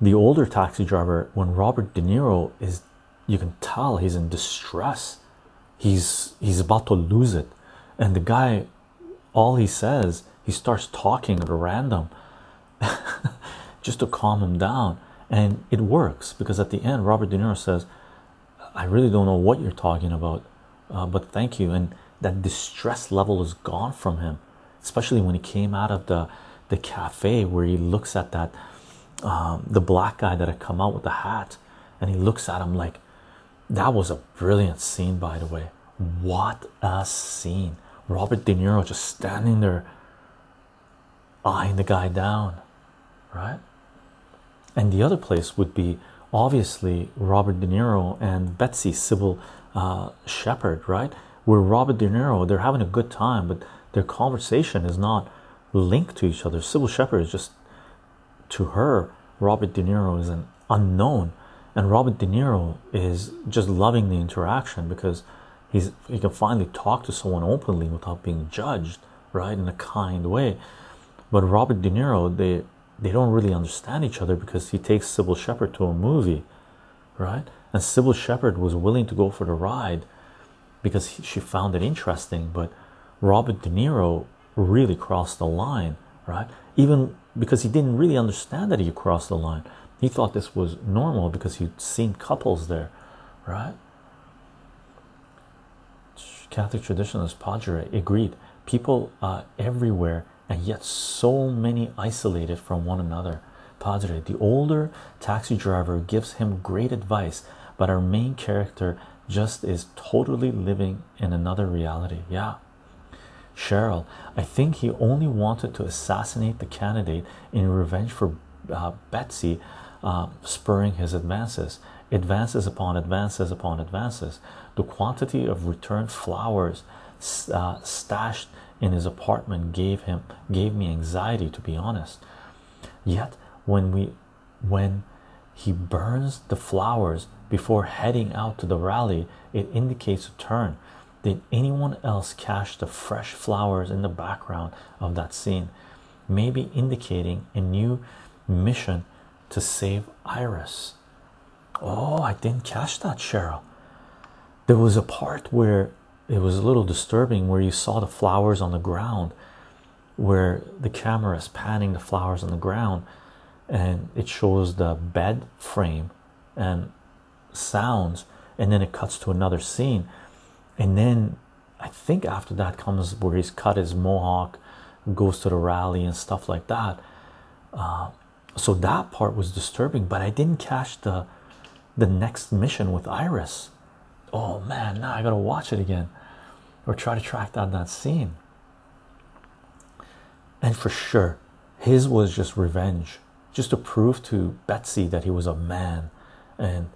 the older taxi driver when Robert De Niro is you can tell he's in distress. He's he's about to lose it. And the guy all he says he starts talking at random just to calm him down. And it works because at the end robert de niro says i really don't know what you're talking about uh, but thank you. And that distress level is gone from him especially when he came out of the the cafe where he looks at that um, the black guy that had come out with the hat. And he looks at him like that was a brilliant scene by the way. What a scene. Robert de niro just standing there eyeing the guy down right? And the other place would be obviously robert de niro and betsy cybill uh, shepherd right? Where robert de niro they're having a good time but their conversation is not linked to each other. Cybill shepherd is just to her robert de niro is an unknown. And robert de niro is just loving the interaction because he's he can finally talk to someone openly without being judged right in a kind way. But Robert De Niro they they don't really understand each other because he takes Cybill Shepherd to a movie right? And Cybill Shepherd was willing to go for the ride because he, she found it interesting but Robert De Niro really crossed the line right? Even because he didn't really understand that he crossed the line. He thought this was normal because he'd seen couples there right? Catholic traditionalist Padre agreed. People uh, everywhere, and yet so many isolated from one another. Padre, the older taxi driver gives him great advice, but our main character just is totally living in another reality. Yeah. Cheryl, I think he only wanted to assassinate the candidate in revenge for uh, Betsy uh, spurring his advances. Advances upon advances upon advances. The quantity of returned flowers uh, stashed in his apartment gave him gave me anxiety to be honest. Yet when we when he burns the flowers before heading out to the rally, it indicates a turn. Did anyone else catch the fresh flowers in the background of that scene? Maybe indicating a new mission to save Iris. Oh, I didn't catch that, Cheryl. There was a part where it was a little disturbing where you saw the flowers on the ground, where the camera is panning the flowers on the ground, and it shows the bed frame and sounds, and then it cuts to another scene and then I think after that comes where he's cut his mohawk, goes to the rally and stuff like that. Uh, so that part was disturbing, but I didn't catch the the next mission with Iris. Oh man, now I gotta watch it again or try to track down that scene. And for sure, his was just revenge, just to prove to Betsy that he was a man and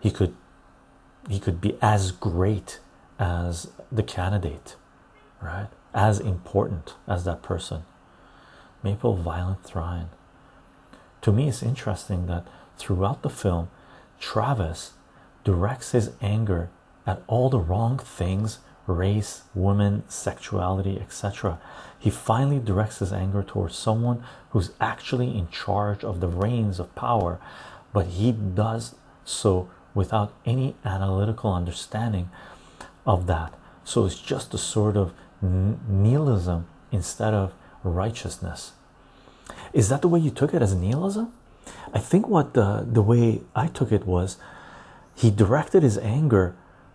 he could he could be as great as the candidate, right? As important as that person. Maple Violent Thrine. To me, it's interesting that throughout the film, Travis directs his anger at all the wrong things race, women, sexuality, etc. He finally directs his anger towards someone who's actually in charge of the reins of power, but he does so without any analytical understanding of that. So it's just a sort of nihilism instead of righteousness. Is that the way you took it as nihilism? I think what the, the way I took it was he directed his anger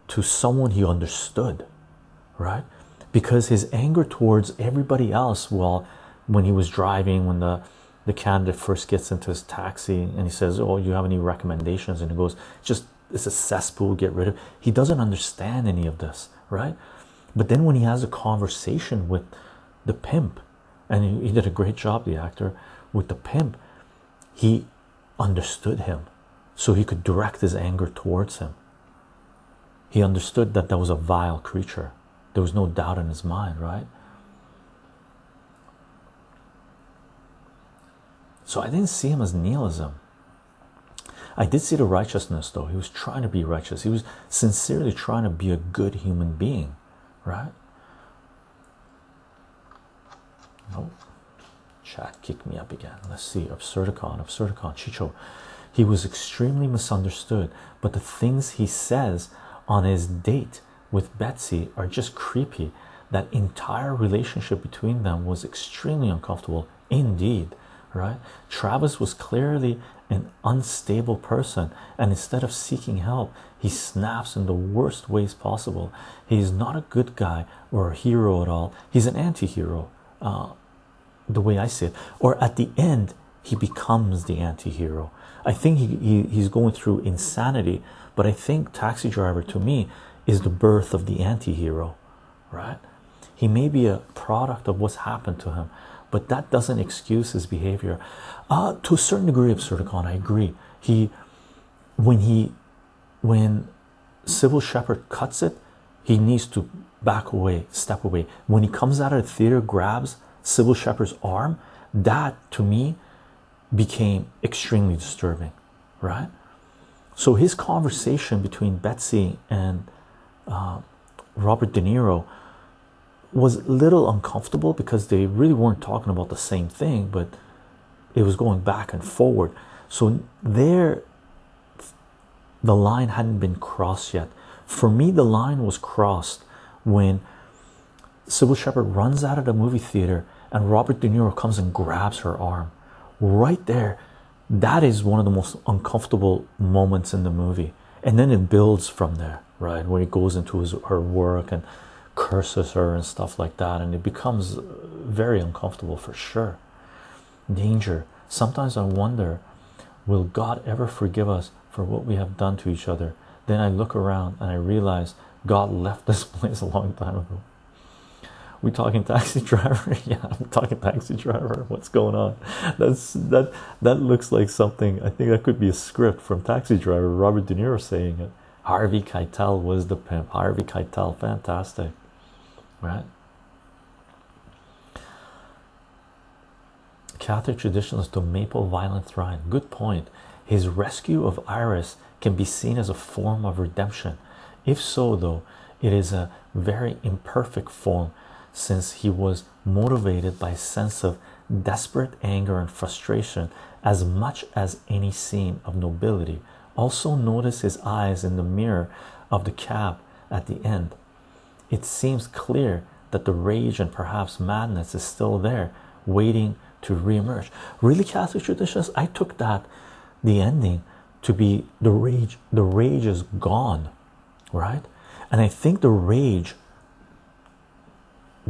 to someone he understood, right? Because his anger towards everybody else, well, when he was driving, when the the candidate first gets into his taxi and he says, Oh, you have any recommendations? And he goes, Just it's a cesspool, get rid of he doesn't understand any of this, right? But then when he has a conversation with the pimp, and he, he did a great job, the actor, with the pimp, he understood him, so he could direct his anger towards him. He understood that that was a vile creature. There was no doubt in his mind, right? So I didn't see him as nihilism. I did see the righteousness though. He was trying to be righteous. He was sincerely trying to be a good human being, right? Oh, chat kicked me up again. Let's see. Absurdicon, Absurdicon, Chycho. He was extremely misunderstood, but the things he says on his date with Betsy are just creepy. That entire relationship between them was extremely uncomfortable indeed, right? Travis was clearly an unstable person, and instead of seeking help, he snaps in the worst ways possible. He's not a good guy or a hero at all, he's an anti hero, uh, the way I see it. Or at the end, he becomes the anti hero. I think he, he, he's going through insanity, but I think Taxi Driver to me is the birth of the anti hero, right? He may be a product of what's happened to him, but that doesn't excuse his behavior. Uh, to a certain degree, of Absurdicon, I agree. He, when he, when Cybill Shepherd cuts it, he needs to back away, step away. When he comes out of the theater, grabs Cybill Shepherd's arm, that to me became extremely disturbing, right? So his conversation between Betsy and uh, Robert De Niro was a little uncomfortable because they really weren't talking about the same thing, but it was going back and forward. So there, the line hadn't been crossed yet. For me, the line was crossed when Cybill Shepherd runs out of the movie theater and Robert De Niro comes and grabs her arm. Right there, that is one of the most uncomfortable moments in the movie. And then it builds from there, right? When he goes into his her work and curses her and stuff like that, and it becomes uh, very uncomfortable for sure. Danger. Sometimes I wonder, will God ever forgive us for what we have done to each other? Then I look around and I realize God left this place a long time ago. We talking taxi driver? yeah, I'm talking taxi driver. What's going on? That's that that looks like something. I think that could be a script from Taxi Driver. Robert De Niro saying it. Harvey Keitel was the pimp. Harvey Keitel, fantastic, right? Catholic traditionalist to Maple Violent Thrine. Good point. His rescue of Iris can be seen as a form of redemption. If so, though, it is a very imperfect form since he was motivated by a sense of desperate anger and frustration as much as any scene of nobility. Also, notice his eyes in the mirror of the cab at the end. It seems clear that the rage and perhaps madness is still there, waiting to reemerge. Really, Catholic traditions, I took that the ending to be the rage, the rage is gone, right? And I think the rage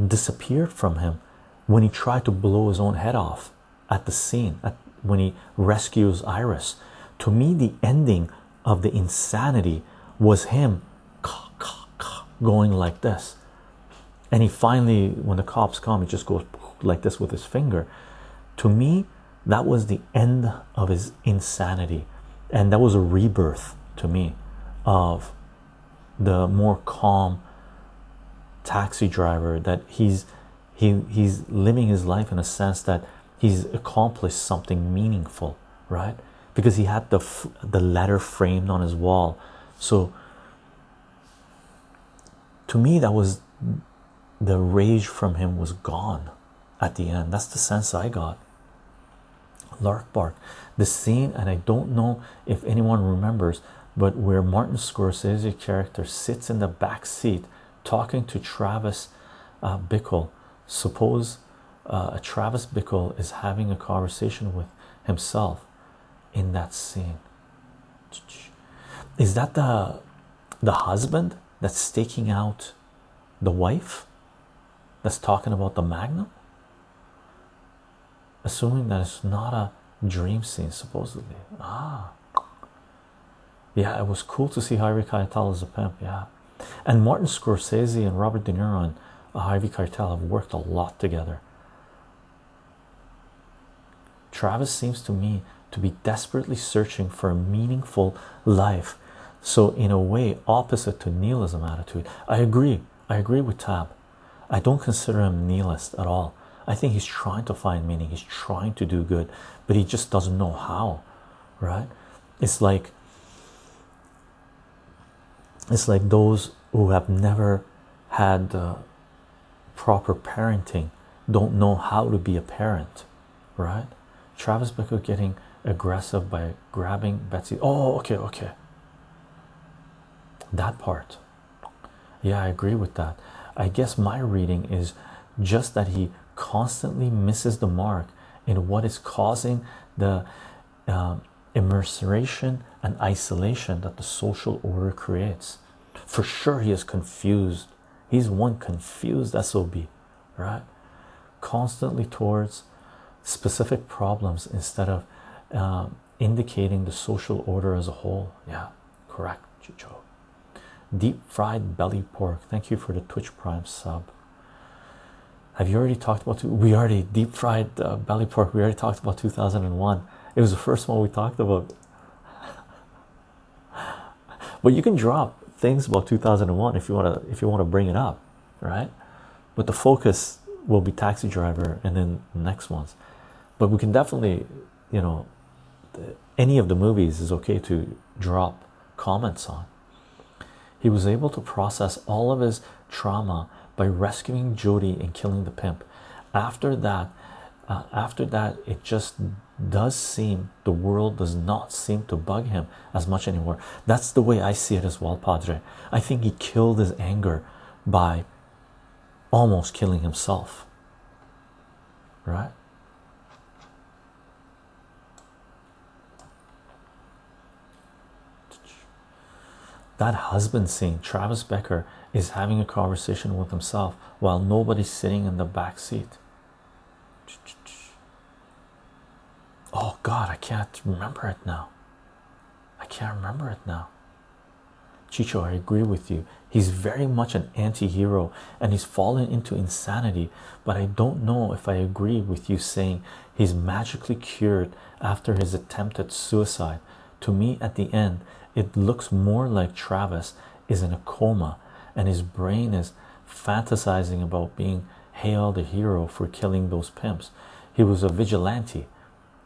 disappeared from him when he tried to blow his own head off at the scene, at, when he rescues Iris. To me, the ending of the insanity was him going like this. And he finally, when the cops come, he just goes like this with his finger. To me, that was the end of his insanity. And that was a rebirth to me of the more calm taxi driver that he's he he's living his life in a sense that he's accomplished something meaningful right because he had the the letter framed on his wall. So to me that was the rage from him was gone at the end. That's the sense i got. Lark bark. The scene and i don't know if anyone remembers but where martin scorsese character sits in the back seat talking to travis uh, bickle. Suppose uh, travis bickle is having a conversation with himself in that scene. Is that the the husband that's staking out the wife that's talking about the magnum? Assuming that it's not a dream scene supposedly. Ah. Yeah it was cool to see Harvey Keitel as a pimp yeah. And Martin Scorsese and Robert De Niro and Harvey Keitel have worked a lot together. Travis seems to me to be desperately searching for a meaningful life. So in a way opposite to nihilism attitude I agree. I agree with Tab. I don't consider him nihilist at all. I think he's trying to find meaning. He's trying to do good but he just doesn't know how right? It's like it's like those who have never had uh, proper parenting don't know how to be a parent right? Travis Bickle getting aggressive by grabbing Betsy oh okay okay that part yeah I agree with that I guess my reading is just that he constantly misses the mark in what is causing the um, immersion and isolation that the social order creates. For sure, he is confused. He's one confused SOB, right? Constantly towards specific problems instead of um, indicating the social order as a whole. Yeah, correct, Chycho. Deep fried belly pork. Thank you for the Twitch Prime sub. Have you already talked about? We already deep fried uh, belly pork. We already talked about 2001. It was the first one we talked about. but you can drop things about 2001 if you want to. If you want to bring it up, right? But the focus will be Taxi Driver and then the next ones. But we can definitely, you know, any of the movies is okay to drop comments on. He was able to process all of his trauma by rescuing Jodie and killing the pimp. After that, uh, after that, it just does seem the world does not seem to bug him as much anymore. That's the way I see it as well, Padre. I think he killed his anger by almost killing himself. Right? That husband scene, Travis Becker is having a conversation with himself while nobody's sitting in the back seat. Oh God, I can't remember it now. I can't remember it now. Chycho, I agree with you. He's very much an anti hero and he's fallen into insanity. But I don't know if I agree with you saying he's magically cured after his attempted suicide. To me, at the end, it looks more like Travis is in a coma and his brain is fantasizing about being hailed a hero for killing those pimps. He was a vigilante.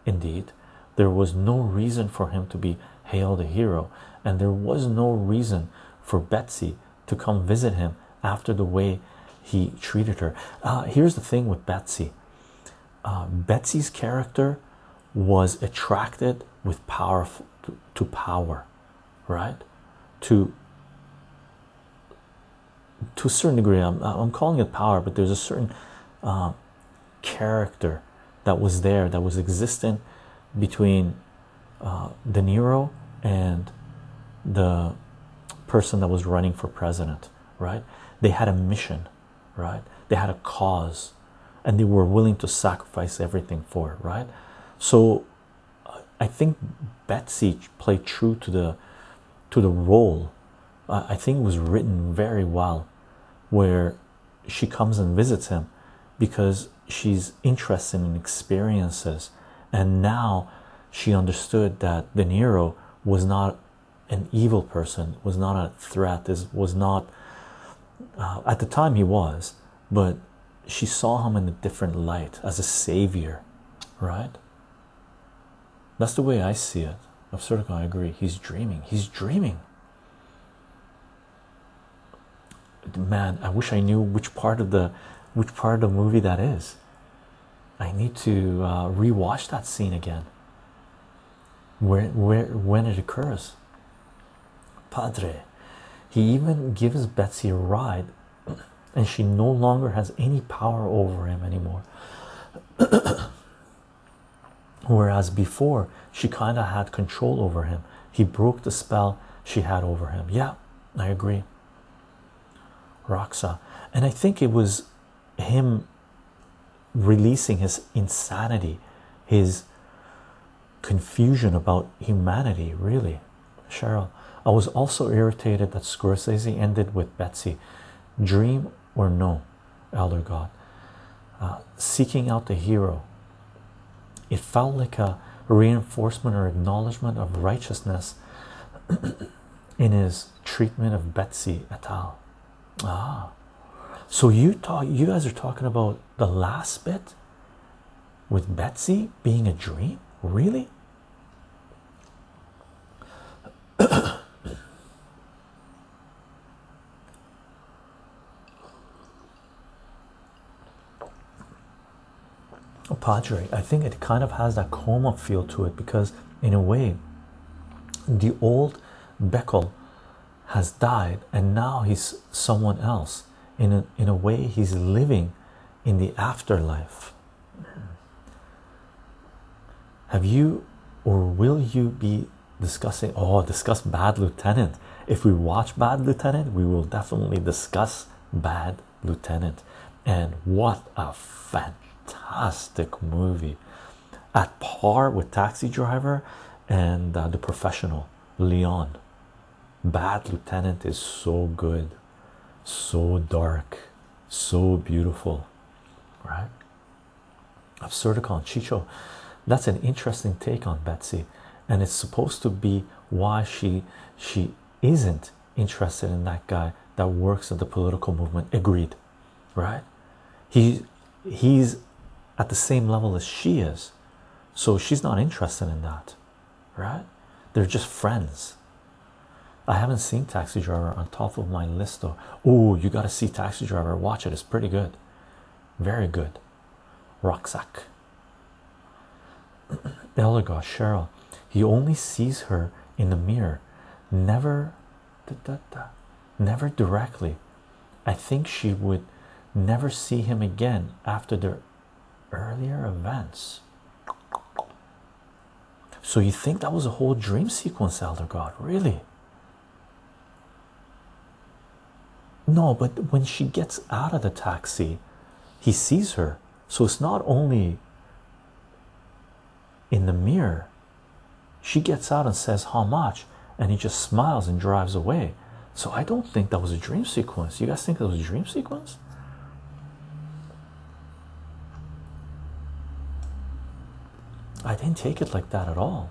Indeed, there was no reason for him to be hailed a hero, and there was no reason for Betsy to come visit him after the way he treated her. Uh, here's the thing with Betsy uh, Betsy's character was attracted with power to power, right? To to a certain degree, I'm, I'm calling it power, but there's a certain uh, character that was there that was existent between uh, De Niro and the person that was running for president, right? They had a mission, right? They had a cause, and they were willing to sacrifice everything for it, right? So, I think Betsy played true to the to the role. I think was written very well, where she comes and visits him because she's interested in experiences, and now she understood that De Niro was not an evil person, was not a threat, is was not uh, at the time he was, but she saw him in a different light as a savior, right? That's the way I see it. Of Sertico, I agree. He's dreaming. He's dreaming. Man, I wish I knew which part of the which part of the movie that is. I need to uh, rewatch that scene again. Where where when it occurs. Padre. He even gives Betsy a ride, and she no longer has any power over him anymore. Whereas before, she kind of had control over him. He broke the spell she had over him. Yeah, I agree. Roxa. And I think it was him releasing his insanity, his confusion about humanity, really. Cheryl. I was also irritated that Scorsese ended with Betsy. Dream or no, Elder God. Uh, seeking out the hero it felt like a reinforcement or acknowledgement of righteousness in his treatment of Betsy et al. Ah, so you talk, you guys are talking about the last bit with Betsy being a dream, really? Oh, Padre, I think it kind of has that coma feel to it because, in a way, the old Bickle has died and now he's someone else. In a, in a way, he's living in the afterlife. Have you or will you be discussing? Oh, discuss Bad Lieutenant. If we watch Bad Lieutenant, we will definitely discuss Bad Lieutenant. And what a fantastic fantastic movie at par with Taxi Driver and uh, The Professional, Leon. Bad Lieutenant is so good, so dark, so beautiful, right? Absurdicon, Chycho. That's an interesting take on Betsy, and it's supposed to be why she she isn't interested in that guy that works at the political movement. Agreed, right? He he's at the same level as she is. So she's not interested in that, right? They're just friends. I haven't seen Taxi Driver on top of my list though. Oh, you got to see Taxi Driver. Watch it. It's pretty good. Very good. Rucksack. Elgar Cheryl. He only sees her in the mirror, never, da, da, da, never directly. I think she would never see him again after their earlier events. So you think that was a whole dream sequence, Elder God? Really? No, but when she gets out of the taxi, he sees her. So it's not only in the mirror. She gets out and says, How much? And he just smiles and drives away. So I don't think that was a dream sequence. You guys think that was a dream sequence? I didn't take it like that at all.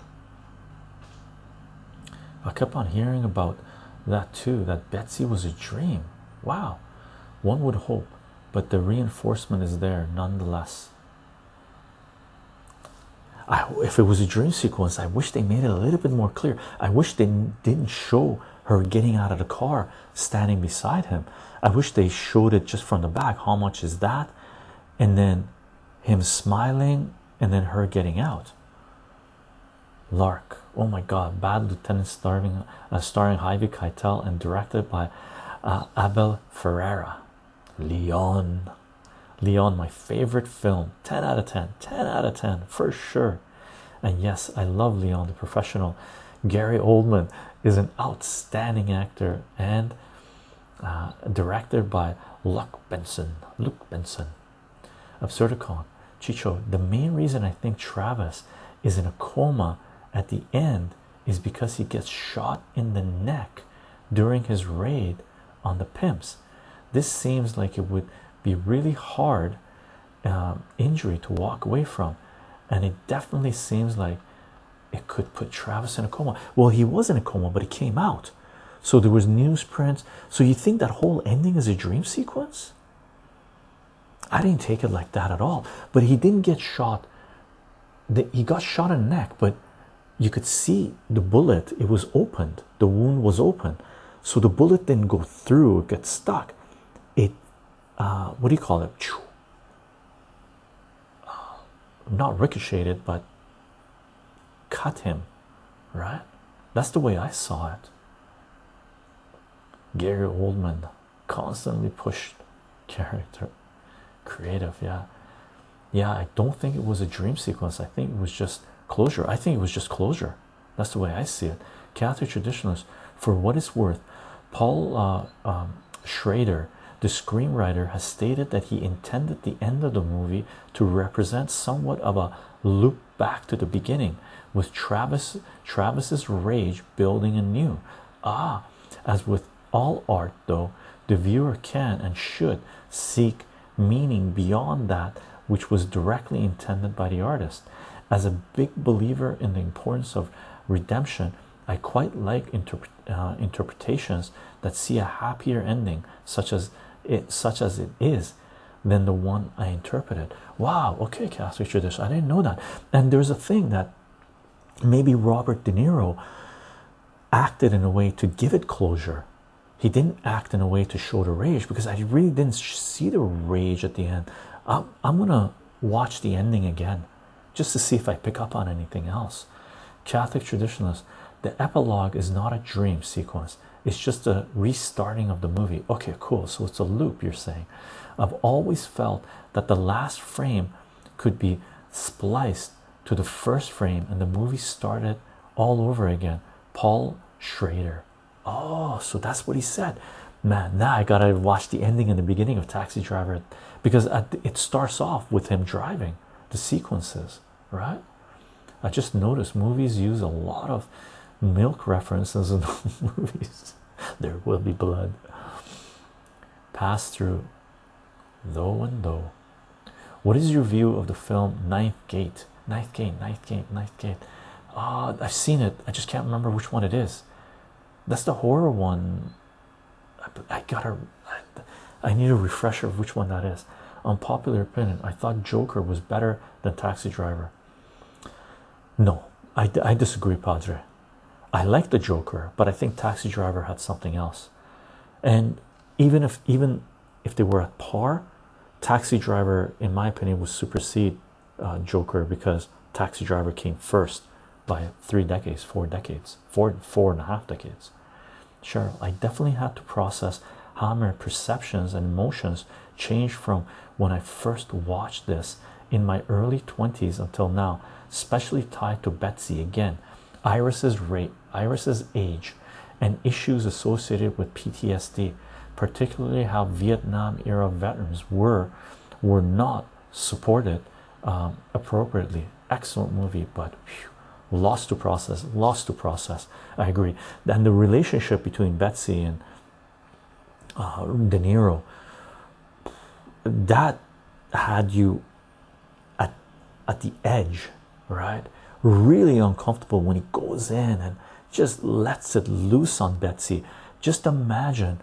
I kept on hearing about that too, that Betsy was a dream. Wow, one would hope, but the reinforcement is there nonetheless. I, if it was a dream sequence, I wish they made it a little bit more clear. I wish they didn't show her getting out of the car, standing beside him. I wish they showed it just from the back. How much is that? And then him smiling, and then her getting out. Lark, oh my God, Bad Lieutenant starring, uh, starring Harvey Keitel and directed by uh, Abel Ferrara. Leon, Leon, my favorite film. 10 out of 10, 10 out of 10 for sure. And yes, I love Leon the professional. Gary Oldman is an outstanding actor and uh, directed by Luc Besson. Luc Besson. Absurdicon. Chycho, the main reason I think Travis is in a coma at the end is because he gets shot in the neck during his raid on the pimps. This seems like it would be really hard um, injury to walk away from, and it definitely seems like it could put Travis in a coma. Well, he was in a coma, but he came out. So there was newsprints. So you think that whole ending is a dream sequence? I didn't take it like that at all. But he didn't get shot. he got shot in the neck, but you could see the bullet. It was opened. The wound was open. So the bullet didn't go through. It got stuck. It, uh, what do you call it? Uh, not ricocheted, but cut him, right? That's the way I saw it. Gary Oldman constantly pushed character, creative, yeah, yeah. I don't think it was a dream sequence. I think it was just closure. I think it was just closure. That's the way I see it. Catholic traditionalists, for what it's worth, Paul uh, um, Schrader, the screenwriter, has stated that he intended the end of the movie to represent somewhat of a loop back to the beginning, with Travis Travis's rage building anew. Ah, as with all art, though, the viewer can and should seek meaning beyond that which was directly intended by the artist. As a big believer in the importance of redemption, I quite like uh, interpretations that see a happier ending, such as it, such as it is, than the one I interpreted. Wow, okay, Catholic tradition. I didn't know that. And there's a thing that maybe Robert De Niro acted in a way to give it closure. He didn't act in a way to show the rage because I really didn't see the rage at the end. I'm, I'm gonna watch the ending again just to see if I pick up on anything else. Catholic traditionalists, the epilogue is not a dream sequence, it's just a restarting of the movie. Okay, cool. So it's a loop, you're saying. I've always felt that the last frame could be spliced to the first frame and the movie started all over again. Paul Schrader. Oh, so that's what he said. Man, now I gotta watch the ending and the beginning of Taxi Driver because it starts off with him driving the sequences, right? I just noticed movies use a lot of milk references in movies. there will be blood. Pass through, though and though. What is your view of the film Ninth Gate? Ninth Gate, Ninth Gate, Ninth Gate. Ah, I've seen it. I just can't remember which one it is. That's the horror one. I, I gotta. I, need a refresher of which one that is. Unpopular opinion. I thought Joker was better than Taxi Driver. No, I, I disagree, Padre. I like the Joker, but I think Taxi Driver had something else. And even if even if they were at par, Taxi Driver, in my opinion, would supersede uh, Joker because Taxi Driver came first by three decades, four decades, four four and a half decades. Sure, I definitely had to process how my perceptions and emotions changed from when I first watched this in my early 20s until now, especially tied to Betsy again, Iris's rate, Iris's age, and issues associated with PTSD. particularly how Vietnam era veterans were were not supported um, appropriately. Excellent movie, but lost to process, lost to process. I agree. And the relationship between Betsy and uh, De Niro that had you at at the edge, right? Really uncomfortable when he goes in and just lets it loose on Betsy. Just imagine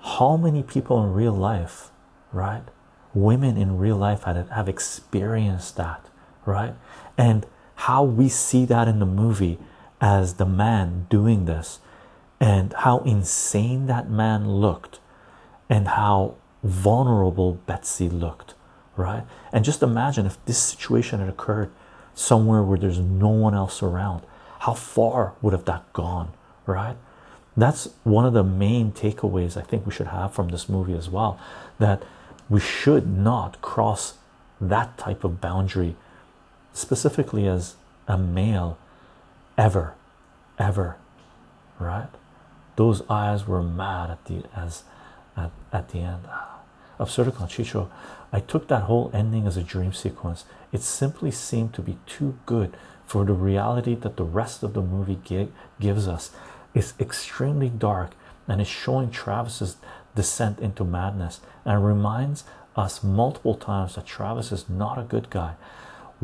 how many people in real life, right? Women in real life had have experienced that, right? And how we see that in the movie as the man doing this, and how insane that man looked, and how vulnerable Betsy looked, right? And just imagine if this situation had occurred somewhere where there's no one else around, how far would have that gone, right? That's one of the main takeaways I think we should have from this movie as well that we should not cross that type of boundary, specifically as a male, ever, ever, right? Those eyes were mad at the as at, at the end. Uh, Absurdicon Chycho, I took that whole ending as a dream sequence. It simply seemed to be too good for the reality that the rest of the movie gives us. It's extremely dark and is showing Travis's descent into madness and reminds us multiple times that Travis is not a good guy.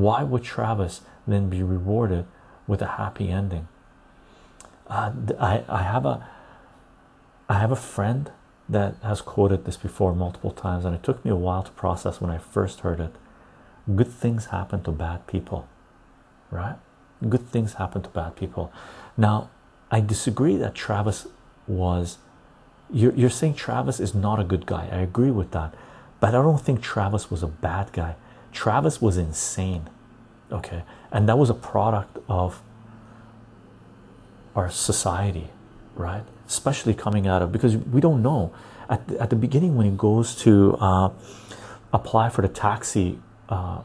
Why would Travis then be rewarded with a happy ending? Uh, I, I have a I have a friend that has quoted this before multiple times, and it took me a while to process when I first heard it. Good things happen to bad people, right? Good things happen to bad people. Now, I disagree that Travis was. You're, you're saying Travis is not a good guy. I agree with that. But I don't think Travis was a bad guy. Travis was insane. Okay. And that was a product of our society, right? Especially coming out of because we don't know at the, at the beginning when he goes to uh, apply for the taxi uh,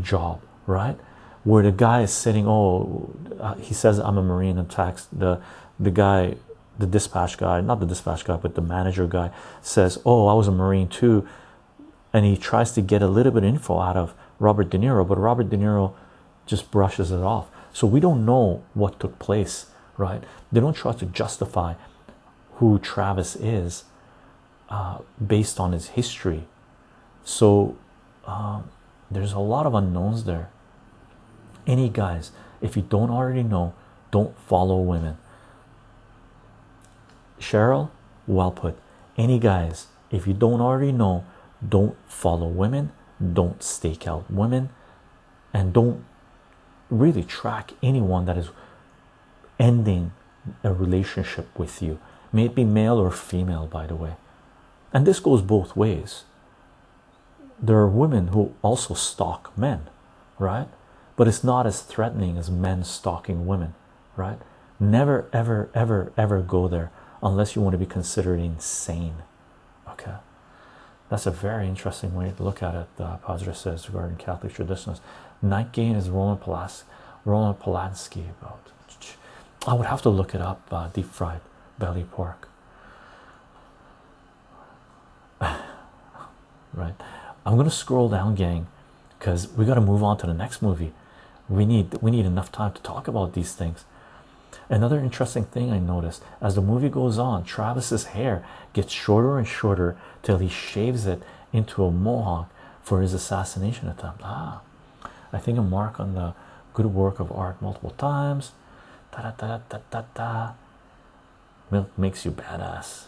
job, right? Where the guy is sitting, oh, uh, he says I'm a marine and tax the the guy, the dispatch guy, not the dispatch guy, but the manager guy says, oh, I was a marine too, and he tries to get a little bit of info out of Robert De Niro, but Robert De Niro just brushes it off. So we don't know what took place, right? They don't try to justify who Travis is uh, based on his history. So um, there's a lot of unknowns there. Any guys, if you don't already know, don't follow women. Cheryl, well put. Any guys, if you don't already know, don't follow women, don't stake out women, and don't really track anyone that is ending a relationship with you. May it be male or female, by the way. And this goes both ways. There are women who also stalk men, right? But it's not as threatening as men stalking women, right? Never, ever, ever, ever go there unless you want to be considered insane. Okay, that's a very interesting way to look at it. Uh, Padre says regarding Catholic traditions, night gain is Roman Polas Roman Polanski about. I would have to look it up. Uh, deep fried belly pork. right, I'm gonna scroll down, gang, because we got to move on to the next movie. We need we need enough time to talk about these things. Another interesting thing I noticed as the movie goes on, Travis's hair gets shorter and shorter till he shaves it into a mohawk for his assassination attempt. Ah, I think a mark on the good work of art multiple times. Da da da da da da. Milk makes you badass.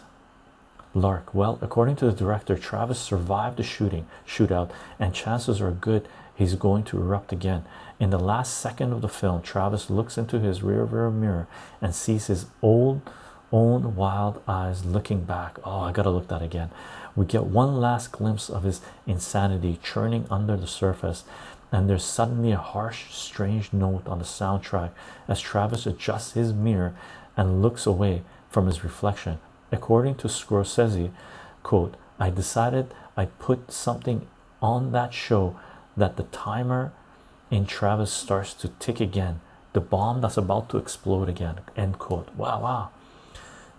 Lark, well, according to the director, Travis survived the shooting shootout, and chances are good he's going to erupt again. In the last second of the film, Travis looks into his rear view mirror and sees his old own wild eyes looking back. Oh, I gotta look that again. We get one last glimpse of his insanity churning under the surface, and there's suddenly a harsh, strange note on the soundtrack as Travis adjusts his mirror and looks away from his reflection. According to Scorsese, quote, I decided I put something on that show that the timer in Travis starts to tick again. The bomb that's about to explode again. End quote. Wow, wow.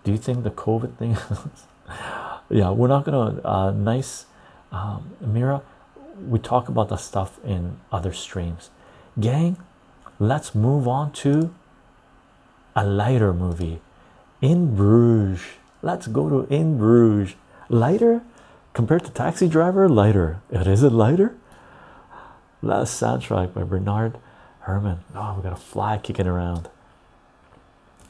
Do you think the COVID thing yeah, we're not gonna uh, nice um, Mira. We talk about the stuff in other streams, gang. Let's move on to a lighter movie, In Bruges. Let's go to In Bruges. Lighter compared to Taxi Driver. Lighter. It is it lighter. Last soundtrack by Bernard Herrmann. Oh, we got a fly kicking around.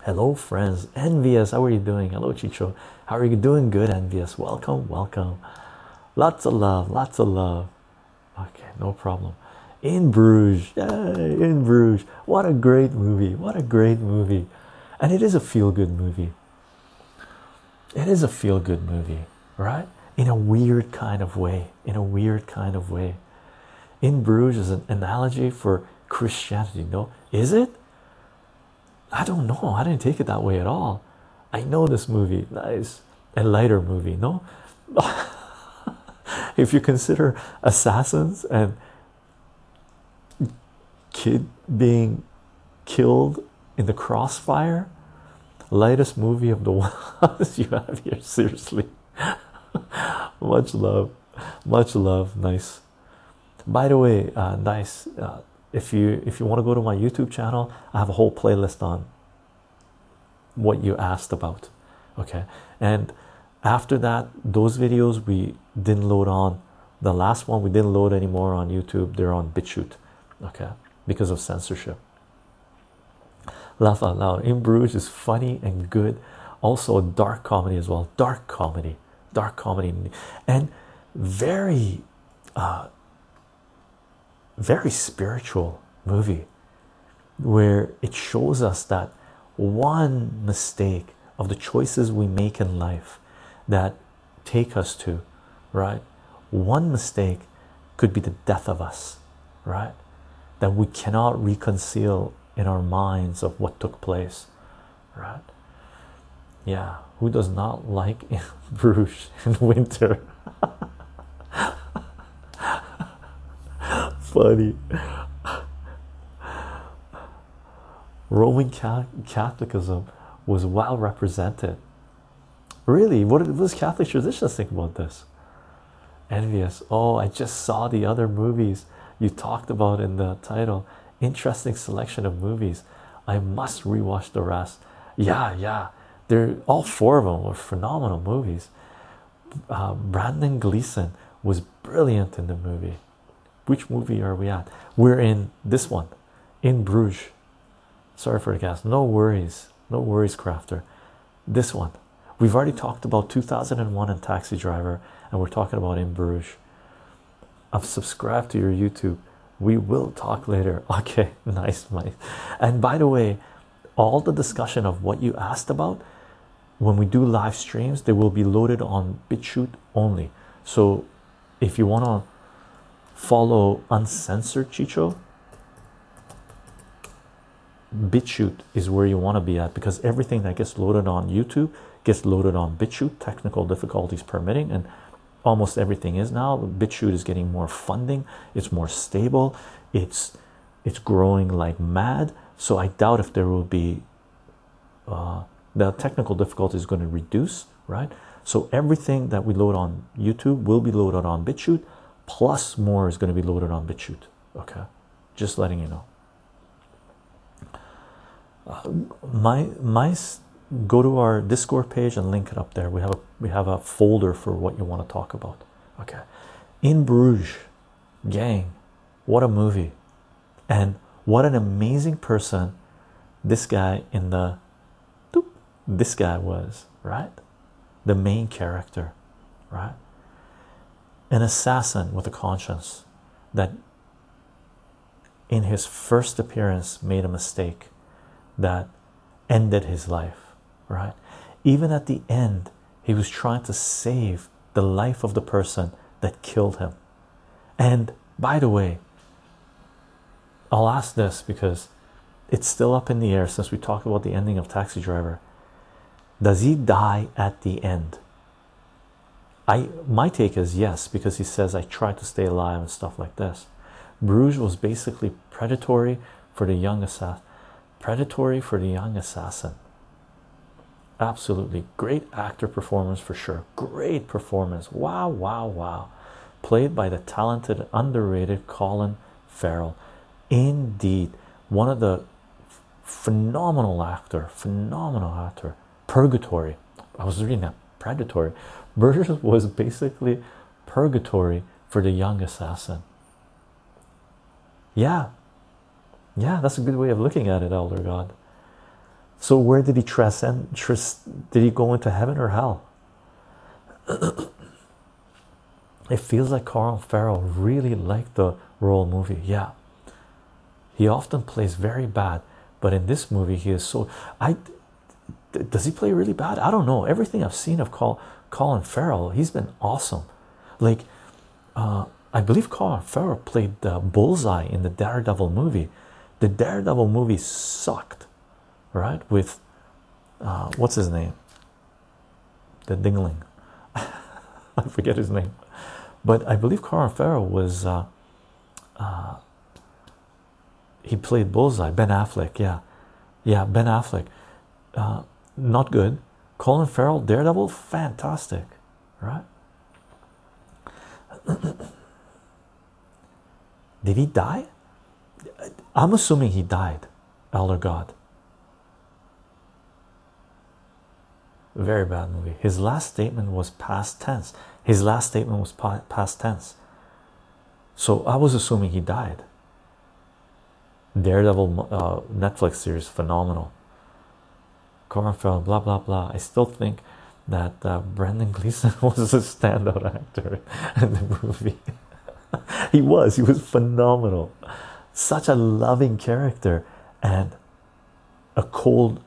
Hello, friends. Envious, how are you doing? Hello, Chycho. How are you doing? Good, Envious. Welcome, welcome. Lots of love, lots of love. Okay, no problem. In Bruges, yay, in Bruges. What a great movie! What a great movie, and it is a feel-good movie. It is a feel-good movie, right? In a weird kind of way. In a weird kind of way. In Bruges is an analogy for Christianity. No, is it? I don't know. I didn't take it that way at all. I know this movie. Nice. A lighter movie. No. if you consider assassins and kid being killed in the crossfire, lightest movie of the ones you have here. Seriously. much love. Much love. Nice. By the way, uh, nice. Uh, if you if you want to go to my youtube channel i have a whole playlist on what you asked about okay? And after that those videos we didn't load on. The last one we didn't load anymore on youtube they're on bitchute okay? Because of censorship. Laugh out loud. In bruges is funny and good. Also dark comedy as well. Dark comedy. Dark comedy. And very uh, very spiritual movie where it shows us that one mistake of the choices we make in life that take us to right? One mistake could be the death of us right? That we cannot reconcile in our minds of what took place right? Yeah who does not like Bruges in winter funny. Roman Catholicism was well represented. Really, what does Catholic traditions think about this? Envious. Oh, I just saw the other movies you talked about in the title. Interesting selection of movies. I must rewatch the rest. Yeah, yeah. They're all four of them were phenomenal movies. Uh, Brendan Gleeson was brilliant in the movie which movie are we at? We're in this one, in Bruges. Sorry for the gas. No worries, no worries, crafter. This one, we've already talked about 2001 and Taxi Driver, and we're talking about in Bruges. I've subscribed to your YouTube. We will talk later. Okay, nice, nice. And by the way, all the discussion of what you asked about when we do live streams, they will be loaded on BitChute only. So if you want to follow uncensored Chycho, BitChute is where you want to be at because everything that gets loaded on YouTube gets loaded on BitChute, technical difficulties permitting, and almost everything is now. BitChute is getting more funding, it's more stable, it's it's growing like mad. So I doubt if there will be uh, the technical difficulty is going to reduce, right? So everything that we load on YouTube will be loaded on BitChute plus more is going to be loaded on BitChute. Okay, just letting you know. Uh, my my go to our Discord page and link it up there. We have a we have a folder for what you want to talk about. Okay, in Bruges, gang, what a movie, and what an amazing person this guy in the this guy was right, the main character, right an assassin with a conscience that in his first appearance made a mistake that ended his life right even at the end he was trying to save the life of the person that killed him and by the way I'll ask this because it's still up in the air since we talked about the ending of Taxi Driver. Does he die at the end? I my take is yes because he says I tried to stay alive and stuff like this. Bruges was basically predatory for the young assassin, predatory for the young assassin. absolutely great actor performance for sure. Great performance. Wow, wow, wow. Played by the talented, underrated Colin Farrell. Indeed, one of the phenomenal actor, phenomenal actor. Purgatory. I was reading that. Predatory. Burgess was basically purgatory for the young assassin. Yeah, yeah, that's a good way of looking at it, Elder God. So where did he transcend? Did he go into heaven or hell? it feels like Carl Farrell really liked the role movie. Yeah, he often plays very bad, but in this movie he is so. I does he play really bad? I don't know. Everything I've seen of Colin Farrell, he's been awesome. Like, uh, I believe Colin Farrell played the Bullseye in the Daredevil movie. The Daredevil movie sucked, right? With uh, what's his name? The Dingling. I forget his name, but I believe Colin Farrell was. Uh, uh, he played Bullseye. Ben Affleck, yeah, yeah, Ben Affleck. Uh, not good. Colin Farrell, Daredevil, fantastic, right? Did he die? I'm assuming he died, Elder God. Very bad movie. His last statement was past tense. His last statement was past tense. So I was assuming he died. Daredevil uh, Netflix series, phenomenal. Farrell, blah blah blah. I still think that uh, Brendan Gleeson was a standout actor in the movie. he was, he was phenomenal. Such a loving character and a cold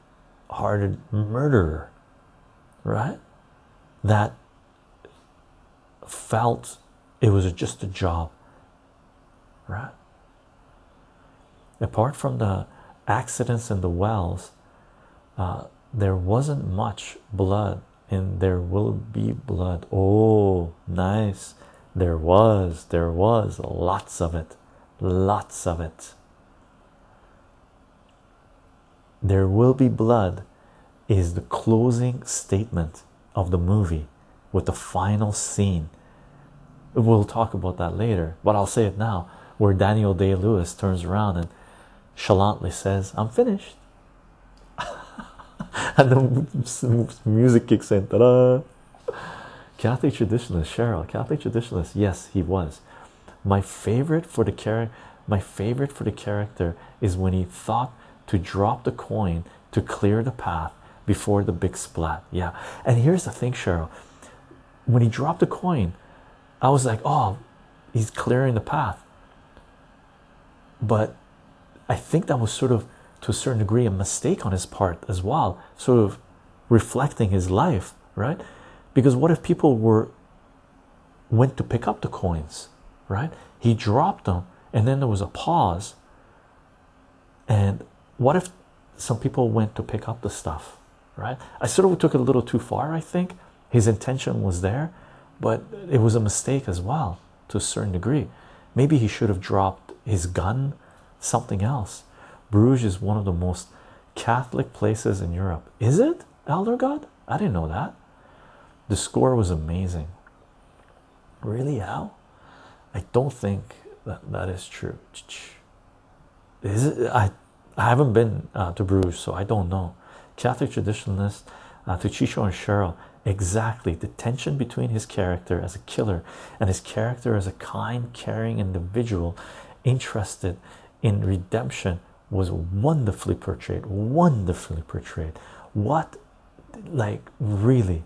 hearted murderer, right? That felt it was just a job, right? Apart from the accidents in the wells, uh, there wasn't much blood and there will be blood. Oh nice. There was there was lots of it lots of it. There will be blood is the closing statement of the movie with the final scene. We'll talk about that later but i'll say it now where daniel day-lewis turns around and chalantly says i'm finished and the music kicks in. Ta-da! Catholic traditionalist, Cheryl. Catholic traditionalist. Yes, he was. My favorite for the character. My favorite for the character is when he thought to drop the coin to clear the path before the big splat. Yeah. And here's the thing, Cheryl. When he dropped the coin, I was like, oh, he's clearing the path. But I think that was sort of to a certain degree a mistake on his part as well sort of reflecting his life right? Because what if people were went to pick up the coins right? He dropped them and then there was a pause. And what if some people went to pick up the stuff right? I sort of took it a little too far i think. His intention was there but it was a mistake as well to a certain degree. Maybe he should have dropped his gun something else Bruges is one of the most Catholic places in Europe. Is it, Elder God? I didn't know that. The score was amazing. Really, Al? I don't think that that is true. Is it? I I haven't been uh, to Bruges, so I don't know. Catholic traditionalist uh, to Chycho and Cheryl, exactly the tension between his character as a killer and his character as a kind, caring individual interested in redemption was wonderfully portrayed wonderfully portrayed. What like really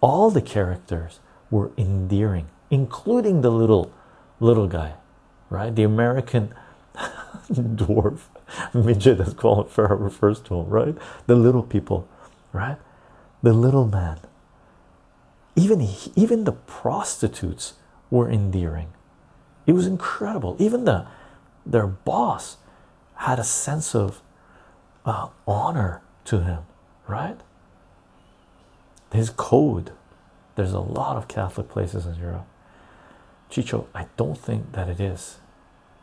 all the characters were endearing including the little little guy right? The american dwarf midget as Colin Farrell refers to him right? The little people right? The little man. Even even the prostitutes were endearing. It was incredible. Even the their boss had a sense of uh, honor to him, right? His code. There's a lot of Catholic places in Europe. Chycho, I don't think that it is.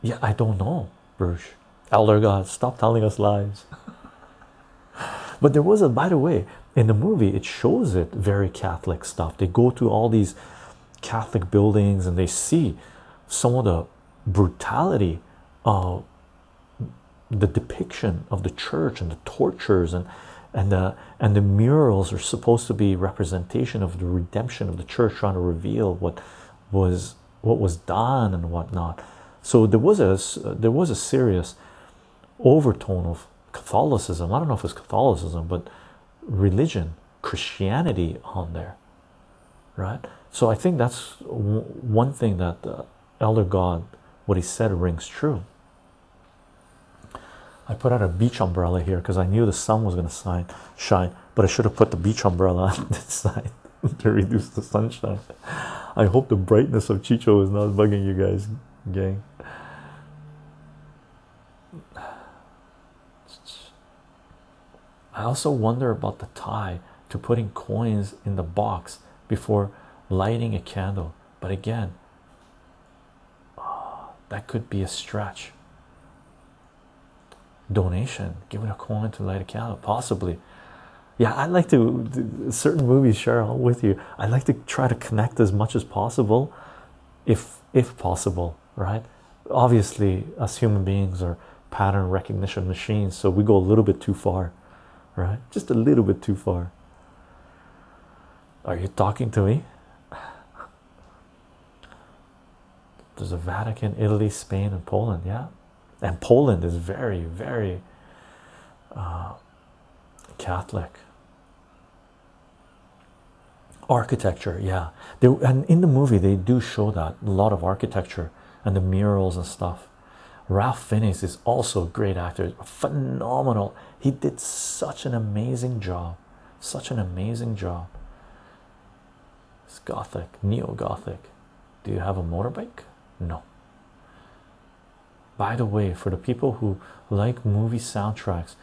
Yeah, I don't know, Bruges. Elder God, stop telling us lies. But there was a, by the way, in the movie, it shows it very Catholic stuff. They go to all these Catholic buildings and they see some of the brutality of the depiction of the church and the tortures and and the and the murals are supposed to be representation of the redemption of the church trying to reveal what was what was done and whatnot. So there was a there was a serious overtone of catholicism. I don't know if it's catholicism but religion christianity on there right? So i think that's one thing that the elder god what he said rings true I put out a beach umbrella here because I knew the sun was going to shine, but I should have put the beach umbrella on this side to reduce the sunshine. I hope the brightness of Chycho is not bugging you guys, gang. I also wonder about the tie to putting coins in the box before lighting a candle, but again, oh, that could be a stretch donation, giving a coin to light a candle, possibly. Yeah, I'd like to certain movies, Cheryl, with you. I'd like to try to connect as much as possible, if if possible, right? Obviously, us human beings are pattern recognition machines, so we go a little bit too far, right? Just a little bit too far. Are you talking to me? There's a Vatican, Italy, Spain, and Poland. Yeah, and Poland is very, very uh, Catholic. Architecture, yeah. They, and in the movie, they do show that a lot of architecture and the murals and stuff. Ralph Fiennes is also a great actor, phenomenal. He did such an amazing job, such an amazing job. It's gothic, neo gothic. Do you have a motorbike? No. By the way, for the people who like movie soundtracks,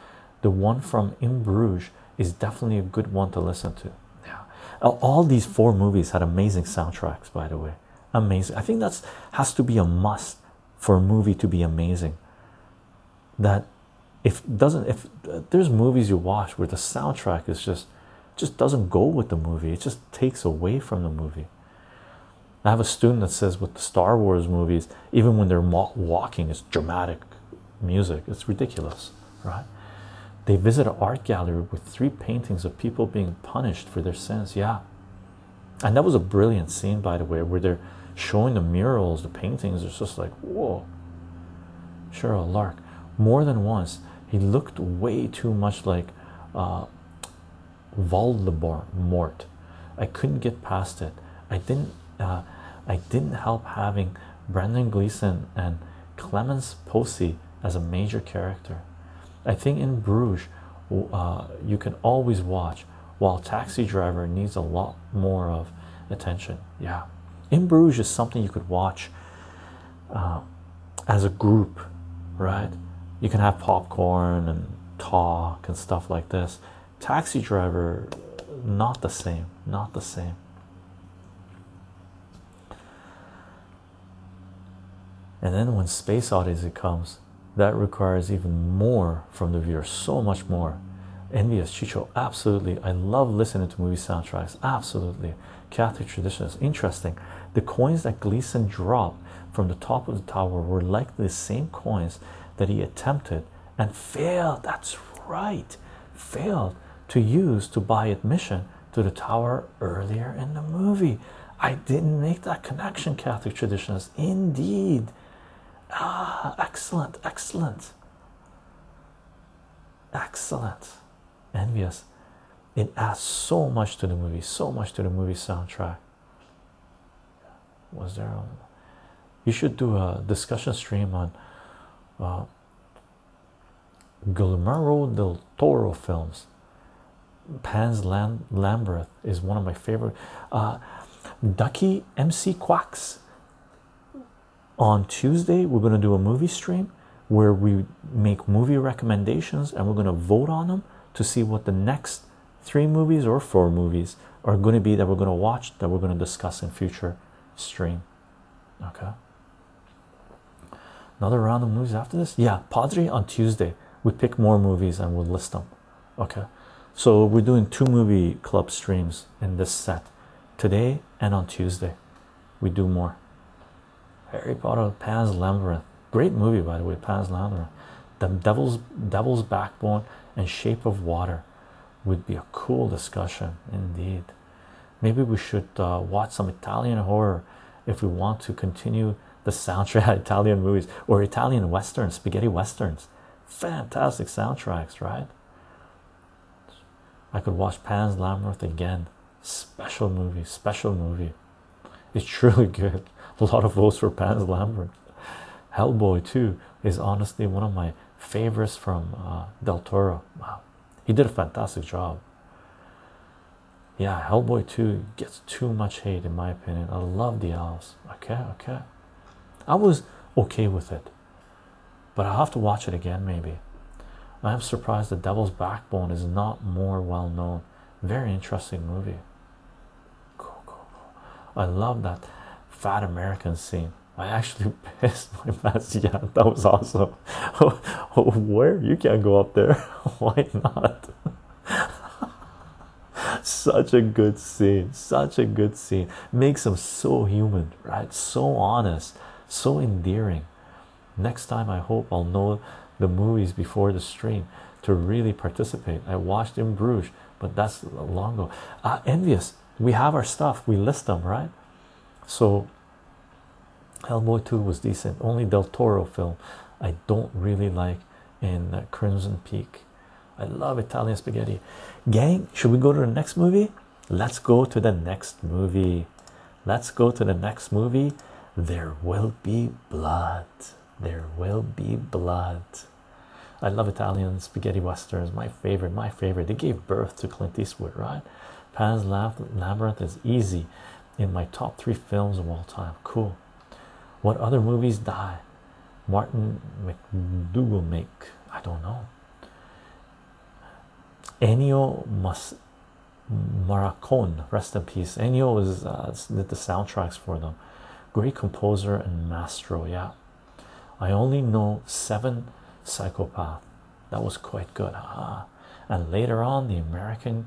the one from In Bruges is definitely a good one to listen to. Yeah, all these four movies had amazing soundtracks. By the way, amazing. I think that's has to be a must for a movie to be amazing. That if doesn't if uh, there's movies you watch where the soundtrack is just just doesn't go with the movie, it just takes away from the movie. I have a student that says with the Star Wars movies, even when they're walking, it's dramatic music. It's ridiculous, right? They visit an art gallery with three paintings of people being punished for their sins. Yeah. And that was a brilliant scene, by the way, where they're showing the murals, the paintings. It's just like, whoa. Cheryl Lark. More than once, he looked way too much like uh, Voldemort. I couldn't get past it. I didn't uh, I didn't help having Brendan Gleeson and Clémence Poésy as a major character. I think in Bruges, uh, you can always watch, while Taxi Driver needs a lot more of attention. Yeah, in Bruges is something you could watch uh, as a group, right? You can have popcorn and talk and stuff like this. Taxi Driver, not the same, not the same. And then when Space Odyssey comes, that requires even more from the viewer, so much more. Envious Chycho, absolutely. I love listening to movie soundtracks, absolutely. Catholic traditions, interesting. The coins that Gleeson dropped from the top of the tower were likely the same coins that he attempted and failed. That's right, failed to use to buy admission to the tower earlier in the movie. I didn't make that connection, Catholic traditions. Indeed, Ah, excellent, excellent, excellent. Envious. It adds so much to the movie, so much to the movie soundtrack. Was there? A, you should do a discussion stream on uh, Guillermo del Toro films. Pan's Lam- Labyrinth is one of my favorite. Uh, Ducky MC Quacks on Tuesday, we're going to do a movie stream where we make movie recommendations and we're going to vote on them to see what the next three movies or four movies are going to be that we're going to watch that we're going to discuss in future stream. Okay. Another round of movies after this? Yeah, Padre on Tuesday. We pick more movies and we'll list them. Okay. So we're doing two movie club streams in this set today and on Tuesday. We do more. Harry Potter, Pan's Labyrinth, great movie by the way. Pan's Labyrinth, The Devil's Devil's Backbone, and Shape of Water would be a cool discussion indeed. Maybe we should uh, watch some Italian horror if we want to continue the soundtrack Italian movies or Italian westerns, spaghetti westerns. Fantastic soundtracks, right? I could watch Pan's Labyrinth again. Special movie, special movie. It's truly good. A lot of votes for Pan's Labyrinth. Hellboy 2 is honestly one of my favorites from uh, Del Toro. Wow, he did a fantastic job. Yeah, Hellboy 2 gets too much hate in my opinion. I love the elves. Okay, okay. I was okay with it, but I'll have to watch it again maybe. I'm surprised the Devil's Backbone is not more well known. Very interesting movie. Cool, cool, cool. I love that fat American scene. I actually pissed my pants. Yeah, that was awesome. Where you can't go up there? Why not? such a good scene, such a good scene. Makes him so human, right? So honest, so endearing. Next time, I hope I'll know the movies before the stream to really participate. I watched in Bruges, but that's long ago. Uh, envious, we have our stuff, we list them, right? So, Hellboy 2 was decent. Only Del Toro film I don't really like in uh, Crimson Peak. I love Italian spaghetti. Gang, should we go to the next movie? Let's go to the next movie. Let's go to the next movie. There will be blood. There will be blood. I love Italian spaghetti westerns. My favorite, my favorite. They gave birth to Clint Eastwood, right? Pan's Labyrinth is easy in my top three films of all time. Cool. What other movies die? Martin McDonagh make? I don't know. Ennio Mas Morricone, rest in peace. Ennio is uh, did the soundtracks for them. Great composer and maestro. Yeah, I only know seven psychopath. That was quite good. Ah, and later on, the American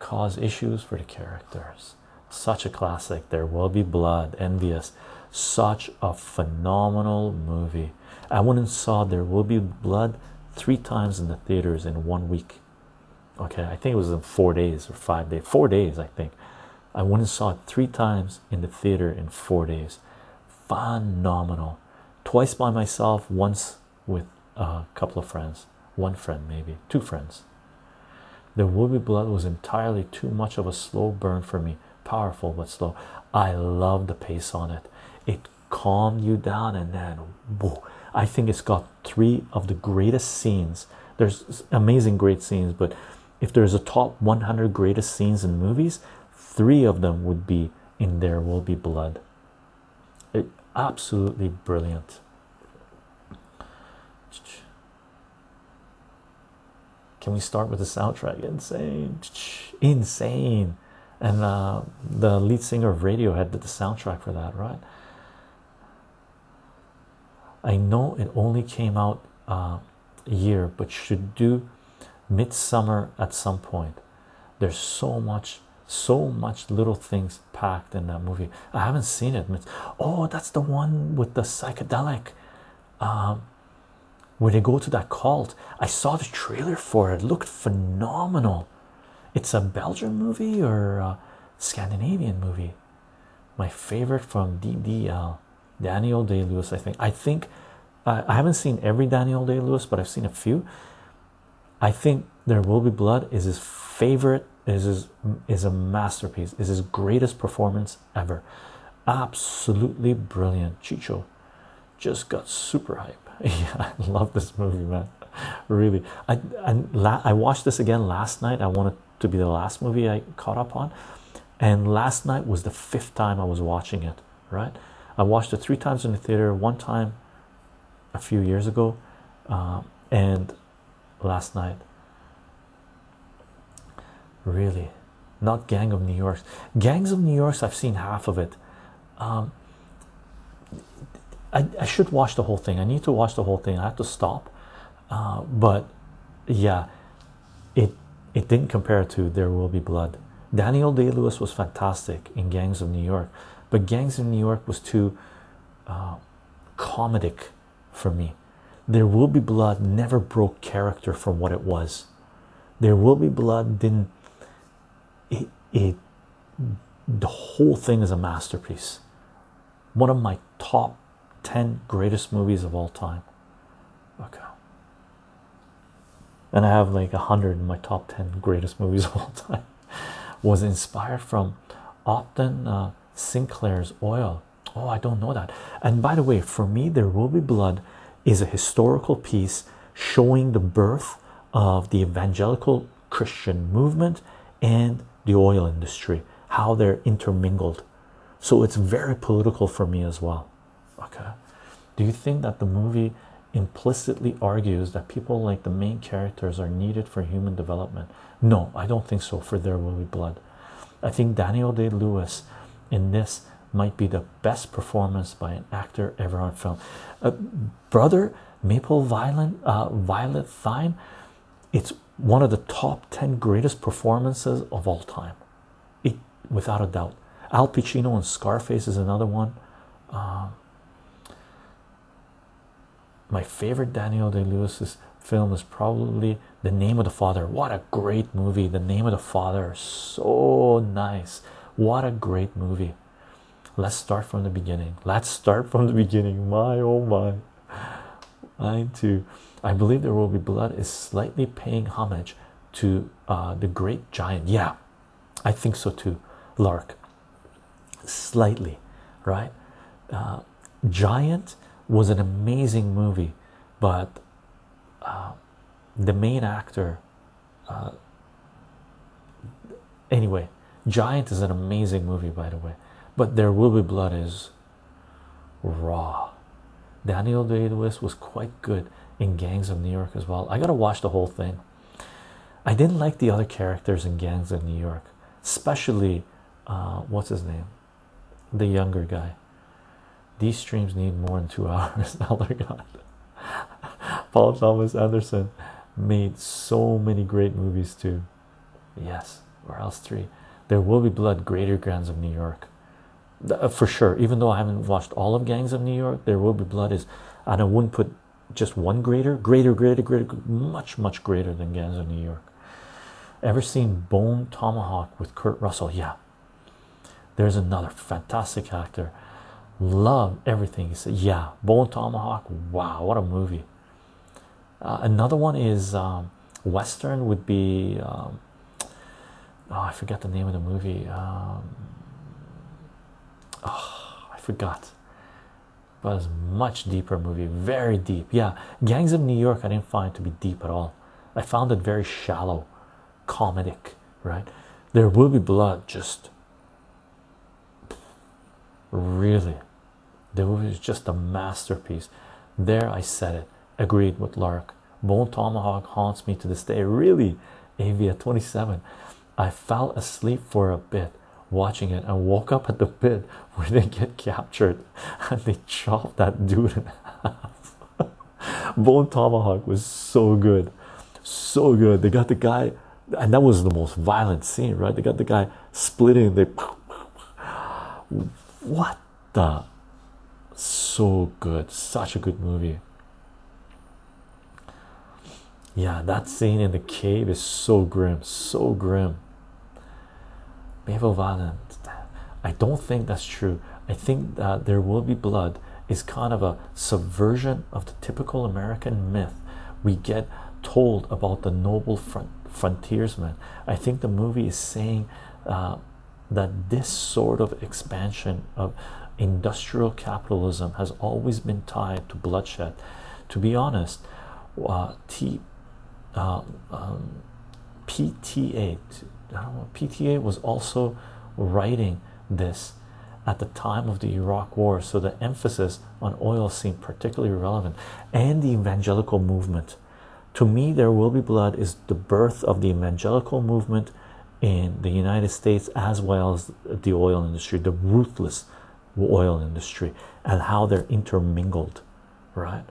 cause issues for the characters. Such a classic. There will be blood. Envious. Such a phenomenal movie. I went and saw There Will Be Blood three times in the theaters in one week. Okay, I think it was in four days or five days. Four days, I think. I went and saw it three times in the theater in four days. Phenomenal. Twice by myself, once with a couple of friends. One friend, maybe. Two friends. The Will Be Blood was entirely too much of a slow burn for me. Powerful but slow. I love the pace on it. It calmed you down and then whoa, I think it's got three of the greatest scenes. There's amazing great scenes, but if there's a top 100 greatest scenes in movies, three of them would be in There Will Be Blood. It, absolutely brilliant. Can we start with the soundtrack? Insane, insane, and uh, the lead singer of Radiohead did the soundtrack for that, right? I know it only came out uh, a year, but should do midsummer at some point. There's so much, so much little things packed in that movie. I haven't seen it. Oh, that's the one with the psychedelic. Um, where they go to that cult. I saw the trailer for it. it looked phenomenal. It's a Belgian movie or a Scandinavian movie. My favorite from DDL, Daniel Day Lewis. I think. I think uh, I haven't seen every Daniel Day Lewis, but I've seen a few. I think There Will Be Blood is his favorite. Is his is a masterpiece. Is his greatest performance ever. Absolutely brilliant. Chycho just got super hype. Yeah, I love this movie, man. Really, I I, I watched this again last night. I wanted to be the last movie I caught up on, and last night was the fifth time I was watching it. Right, I watched it three times in the theater. One time a few years ago, uh, and last night. Really, not Gang of New York. Gangs of New York. I've seen half of it. Um, I, I should watch the whole thing. I need to watch the whole thing. I have to stop. Uh, but yeah, it it didn't compare to There Will Be Blood. Daniel Day Lewis was fantastic in Gangs of New York, but Gangs of New York was too uh, comedic for me. There Will Be Blood never broke character from what it was. There Will Be Blood didn't. It, it the whole thing is a masterpiece. One of my top 10 greatest movies of all time. Okay. And I have like a hundred in my top 10 greatest movies of all time. Was inspired from Upton uh, Sinclair's Oil. Oh, I don't know that. And by the way, for me, There Will Be Blood is a historical piece showing the birth of the evangelical Christian movement and the oil industry, how they're intermingled. So it's very political for me as well. Okay. Do you think that the movie implicitly argues that people like the main characters are needed for human development? No, I don't think so. For There Will Be Blood. I think Daniel Day Lewis in this might be the best performance by an actor ever on film. Uh, brother Maple Violet, uh, Violet Fine, it's one of the top 10 greatest performances of all time, it, without a doubt. Al Pacino in Scarface is another one. Um, my favorite Daniel Day Lewis's film is probably The Name of the Father. What a great movie! The Name of the Father, so nice. What a great movie. Let's start from the beginning. Let's start from the beginning. My oh my. I too. I believe there will be blood is slightly paying homage to uh, the great giant. Yeah, I think so too, Lark. Slightly, right? Uh, giant was an amazing movie, but uh, the main actor, uh, anyway, Giant is an amazing movie, by the way, but There Will Be Blood is raw. Daniel Day Lewis was quite good in Gangs of New York as well. I gotta watch the whole thing. I didn't like the other characters in Gangs of New York, especially uh, what's his name, the younger guy. These streams need more than two hours. Elder God. Paul Thomas Anderson made so many great movies too. Yes, or else three. There will be blood. Greater Gangs of New York, uh, for sure. Even though I haven't watched all of Gangs of New York, there will be blood is, and I wouldn't put just one greater, greater, greater, greater, much, much greater than Gangs of New York. Ever seen Bone Tomahawk with Kurt Russell? Yeah. There's another fantastic actor love everything. He said yeah bone tomahawk wow what a movie. Uh, another one is um, western would be um, oh i forget the name of the movie um, oh i forgot. But it's much deeper movie very deep. Yeah gangs of new york i didn't find to be deep at all. I found it very shallow comedic right? There will be blood just really the movie is just a masterpiece. There, I said it. Agreed with Lark. Bone Tomahawk haunts me to this day. Really, Avia 27. I fell asleep for a bit watching it and woke up at the bit where they get captured and they chop that dude in half. Bone Tomahawk was so good, so good. They got the guy, and that was the most violent scene, right? They got the guy splitting. They what the so good. Such a good movie. Yeah that scene in the cave is so grim. So grim. Maple Violet I don't think that's true. I think that there will be blood is kind of a subversion of the typical American myth we get told about the noble front frontiersman. I think the movie is saying uh, that this sort of expansion of industrial capitalism has always been tied to bloodshed. To be honest, uh, T, uh, um, PTA, know, PTA was also writing this at the time of the Iraq War, so the emphasis on oil seemed particularly relevant, and the evangelical movement. To me, There Will Be Blood is the birth of the evangelical movement in the United States as well as the oil industry, the ruthless oil industry and how they're intermingled, right?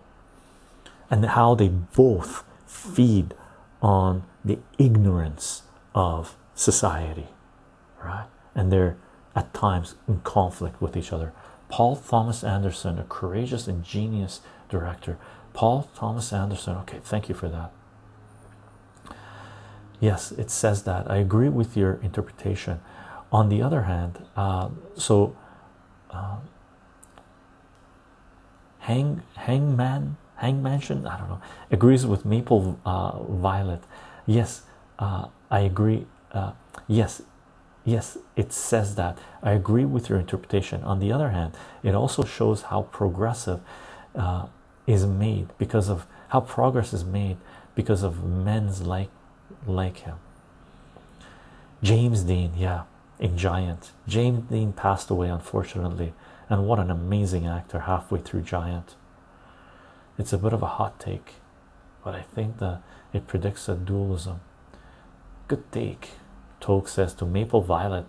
And how they both feed on the ignorance of society, right? And they're at times in conflict with each other. Paul Thomas Anderson, a courageous and genius director. Paul Thomas Anderson, okay, thank you for that. Yes, it says that. I agree with your interpretation. On the other hand, uh, so uh, Hang Hangman Hangmansion, I don't know, agrees with Maple uh, Violet. Yes, uh, I agree. Uh, yes, yes, it says that. I agree with your interpretation. On the other hand, it also shows how progressive uh, is made because of how progress is made because of men's like like him. James Dean, yeah, in Giant. James Dean passed away, unfortunately, and what an amazing actor halfway through Giant. It's a bit of a hot take, but I think that it predicts a dualism. Good take, Toke says to Maple Violet.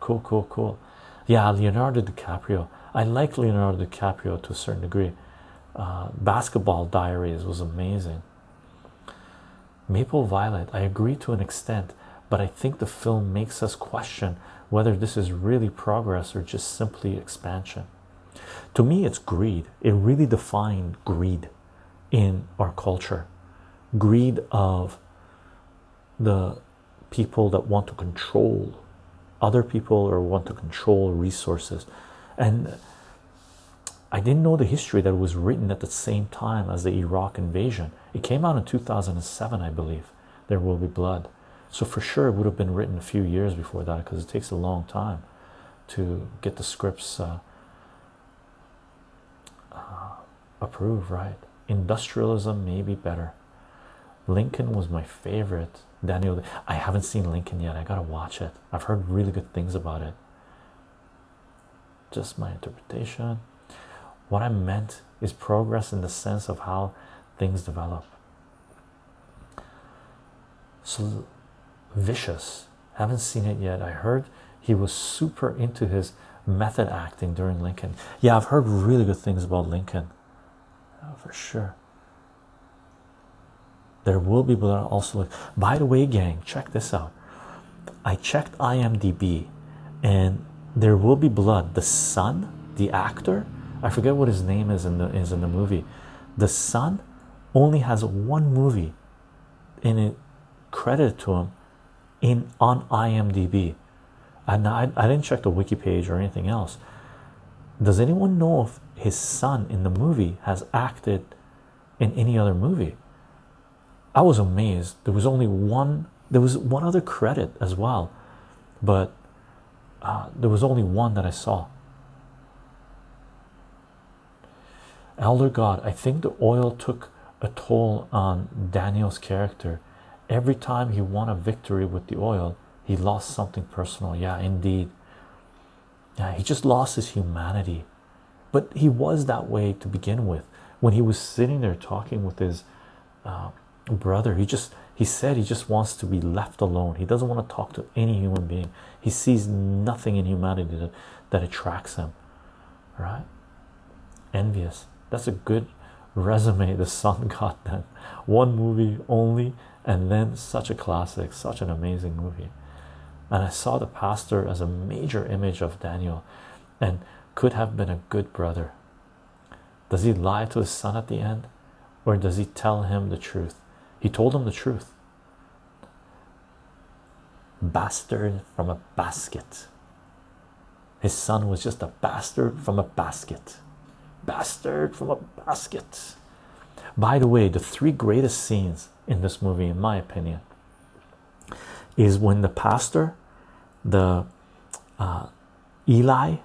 Cool, cool, cool. Yeah, Leonardo DiCaprio. I like Leonardo DiCaprio to a certain degree. Uh, basketball Diaries was amazing. Maple Violet, I agree to an extent, but I think the film makes us question whether this is really progress or just simply expansion. To me, it's greed. It really defined greed in our culture greed of the people that want to control other people or want to control resources. And I didn't know the history that was written at the same time as the Iraq invasion. It came out in 2007, I believe. There will be blood. So for sure, it would have been written a few years before that because it takes a long time to get the scripts uh, uh, approved, right? Industrialism may be better. Lincoln was my favorite. Daniel, I haven't seen Lincoln yet. I gotta watch it. I've heard really good things about it. Just my interpretation. What I meant is progress in the sense of how things develop. So vicious. Haven't seen it yet. I heard he was super into his method acting during Lincoln. Yeah, I've heard really good things about Lincoln. Oh, for sure. There will be blood also. By the way, gang, check this out. I checked IMDb, and there will be blood. The son, the actor, I forget what his name is in the is in the movie. The son only has one movie in it credited to him in on IMDb. And I, I didn't check the wiki page or anything else. Does anyone know if his son in the movie has acted in any other movie? I was amazed. There was only one. There was one other credit as well, but uh, there was only one that I saw. Elder God, I think the oil took a toll on Daniel's character. Every time he won a victory with the oil, he lost something personal. Yeah, indeed. Yeah, he just lost his humanity. But he was that way to begin with. When he was sitting there talking with his uh, brother, he just he said he just wants to be left alone. He doesn't want to talk to any human being. He sees nothing in humanity that, that attracts him. Right? Envious. That's a good resume the son got then. One movie only, and then such a classic, such an amazing movie. And I saw the pastor as a major image of Daniel and could have been a good brother. Does he lie to his son at the end? Or does he tell him the truth? He told him the truth. Bastard from a basket. His son was just a bastard from a basket. Bastard from a basket. By the way, the three greatest scenes in this movie, in my opinion, is when the pastor, the uh, Eli,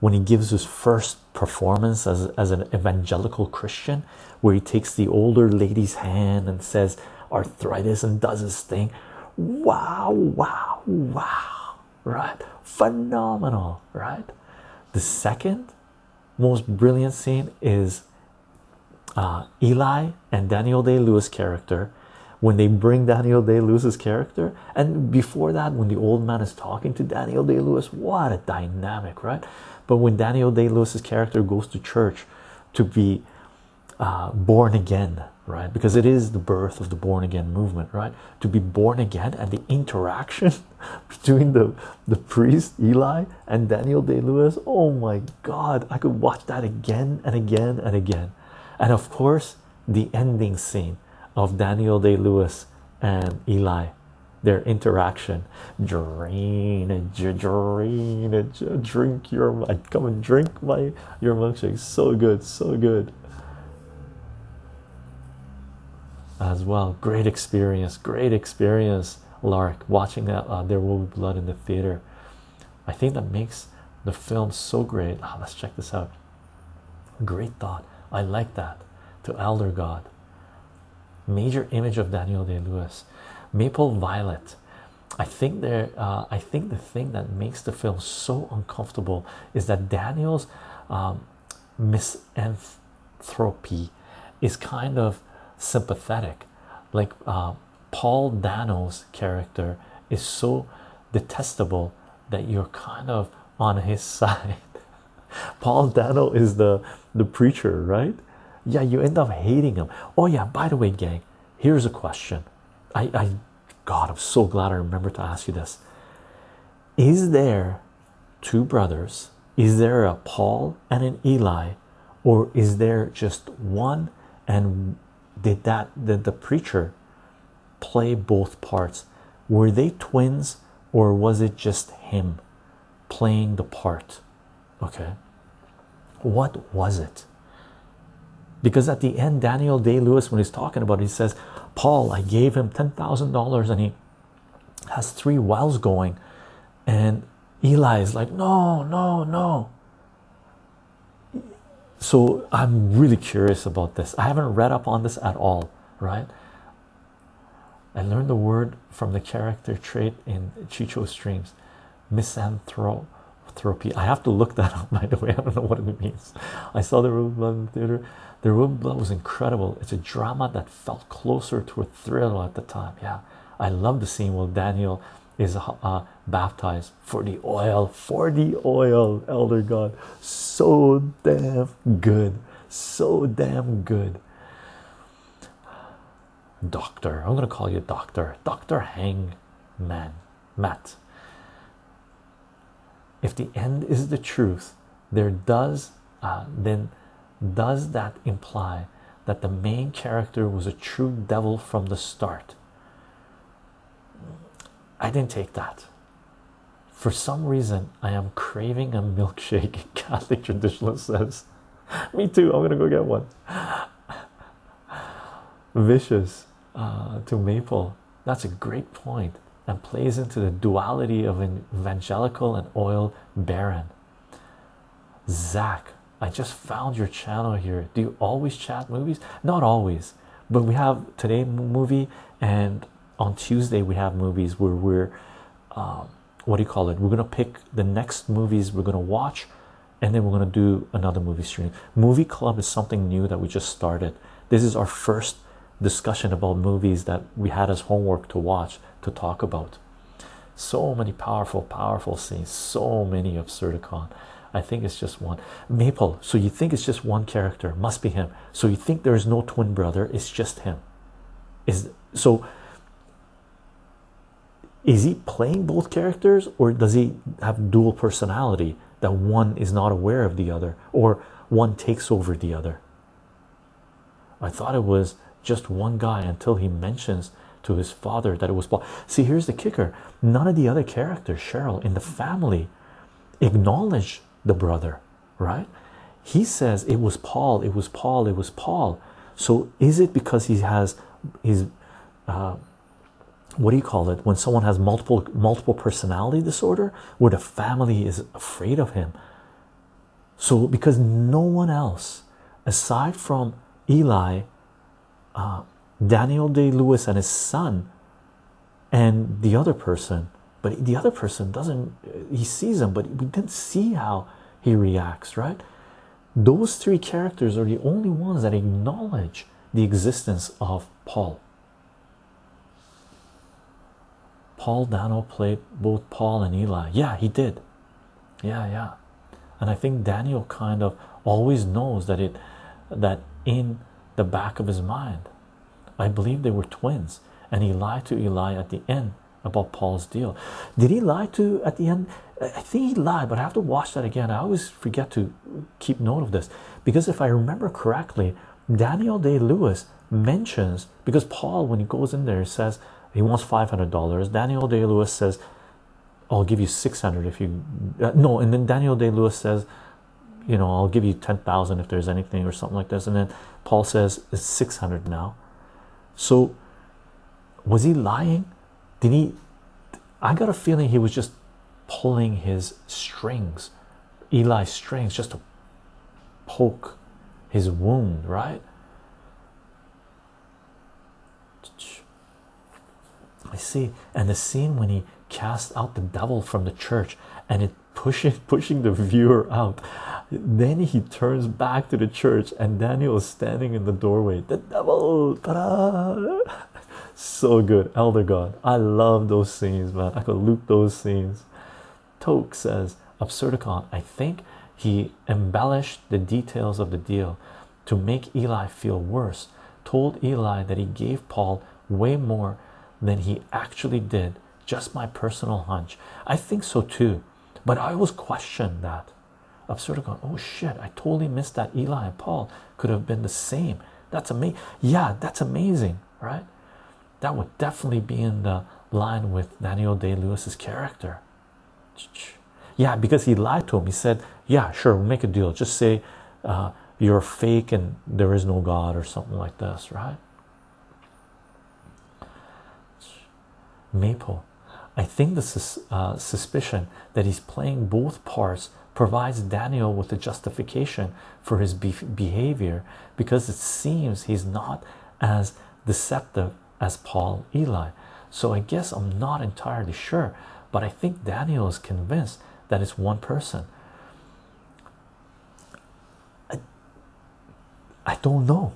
when he gives his first performance as, as an evangelical Christian, where he takes the older lady's hand and says arthritis and does his thing. Wow, wow, wow, right? Phenomenal, right? The second most brilliant scene is uh, Eli and Daniel Day Lewis character when they bring Daniel Day Lewis's character, and before that, when the old man is talking to Daniel Day Lewis, what a dynamic, right? But when Daniel Day Lewis's character goes to church to be uh, born again, right? Because it is the birth of the born again movement, right? To be born again and the interaction between the the priest Eli and Daniel Day Lewis. Oh my God, I could watch that again and again and again, and of course the ending scene of Daniel Day Lewis and Eli. Their interaction, drain it, drain it, drink your. Come and drink my your milkshake. So good, so good. as well. Great experience, great experience, Lark, watching that uh, There Will Be Blood in the theater. I think that makes the film so great. Ah, let's check this out. Great thought. I like that. To Elder God. Major image of Daniel Day Lewis. Maple Violet. I think there. Uh, I think the thing that makes the film so uncomfortable is that Daniel's um, misanthropy is kind of sympathetic like uh, paul dano's character is so detestable that you're kind of on his side paul dano is the the preacher right? Yeah you end up hating him. Oh yeah by the way gang here's a question. I i god i'm so glad i remember to ask you this. Is there two brothers? Is there a paul and an eli? Or is there just one? And did that did the preacher play both parts? Were they twins or was it just him playing the part okay. What was it? Because at the end daniel day lewis when he's talking about it he says paul i gave him $10000 and he has three wells going. And eli is like no no no. So i'm really curious about this. I haven't read up on this at all right? I learned the word from the character trait in chycho streams misanthropy i have to look that up by the way. I don't know what it means. I saw the room blood in the theater. The room blood was incredible. It's a drama that felt closer to a thriller at the time yeah. I love the scene where daniel is uh, baptized for the oil, for the oil, elder God. So damn good, so damn good. Doctor, I'm gonna call you Doctor, Doctor Hangman, Matt. If the end is the truth, there does uh, then does that imply that the main character was a true devil from the start? I didn't take that. For some reason, I am craving a milkshake. Catholic traditionalist says, "Me too. I'm gonna go get one." Vicious uh, to maple. That's a great point, and plays into the duality of an evangelical and oil baron. Zach, I just found your channel here. Do you always chat movies? Not always, but we have today movie and on Tuesday we have movies where we're um, what do you call it? We're gonna pick the next movies we're gonna watch, and then we're gonna do another movie stream. Movie club is something new that we just started. This is our first discussion about movies that we had as homework to watch to talk about. So many powerful, powerful scenes. So many of Absurdicon. I think it's just one. Maple. So you think it's just one character? Must be him. So you think there is no twin brother? It's just him. Is so is he playing both characters or does he have dual personality that one is not aware of the other or one takes over the other i thought it was just one guy until he mentions to his father that it was paul see here's the kicker. None of the other characters cheryl in the family acknowledge the brother right? He says it was paul it was paul it was paul. So is it because he has his uh, what do you call it? When someone has multiple multiple personality disorder where the family is afraid of him. So because no one else aside from eli uh, daniel day lewis and his son and the other person but the other person doesn't he sees him but we didn't see how he reacts right those three characters are the only ones that acknowledge the existence of paul Paul Dano played both Paul and Eli. Yeah, he did. Yeah, yeah. And I think Daniel kind of always knows that it that in the back of his mind I believe they were twins, and he lied to Eli at the end about Paul's deal. Did he lie to at the end? I think he lied, but I have to watch that again. I always forget to keep note of this because if I remember correctly, Daniel Day Lewis mentions because Paul, when he goes in there, says he wants five hundred dollars. Daniel Day Lewis says, "I'll give you six hundred if you uh, no," and then Daniel Day Lewis says, "You know, I'll give you ten thousand if there's anything or something like this," and then Paul says it's six hundred now. So, was he lying? Did he? I got a feeling he was just pulling his strings, Eli's strings, just to poke his wound, right? I see, and the scene when he cast out the devil from the church and it pushing pushing the viewer out. Then he turns back to the church, and Daniel is standing in the doorway. The devil, so good, Elder God. I love those scenes, man. I could loop those scenes. Toke says, Absurdicon, I think he embellished the details of the deal to make Eli feel worse, told Eli that he gave Paul way more than he actually did. Just my personal hunch. I think so too, but I always question that. Absurdicon, oh shit, I totally missed that Eli and Paul could have been the same. That's amazing. Yeah, that's amazing, right? That would definitely be in the line with Daniel Day Lewis's character. Yeah, because he lied to him. He said, Yeah, sure, we'll make a deal. Just say uh, you're fake and there is no God or something like this, right? Maple, I think the sus uh, suspicion that he's playing both parts provides Daniel with a justification for his be behavior because it seems he's not as deceptive as Paul Eli. So I guess I'm not entirely sure, but I think Daniel is convinced that it's one person. I, I don't know.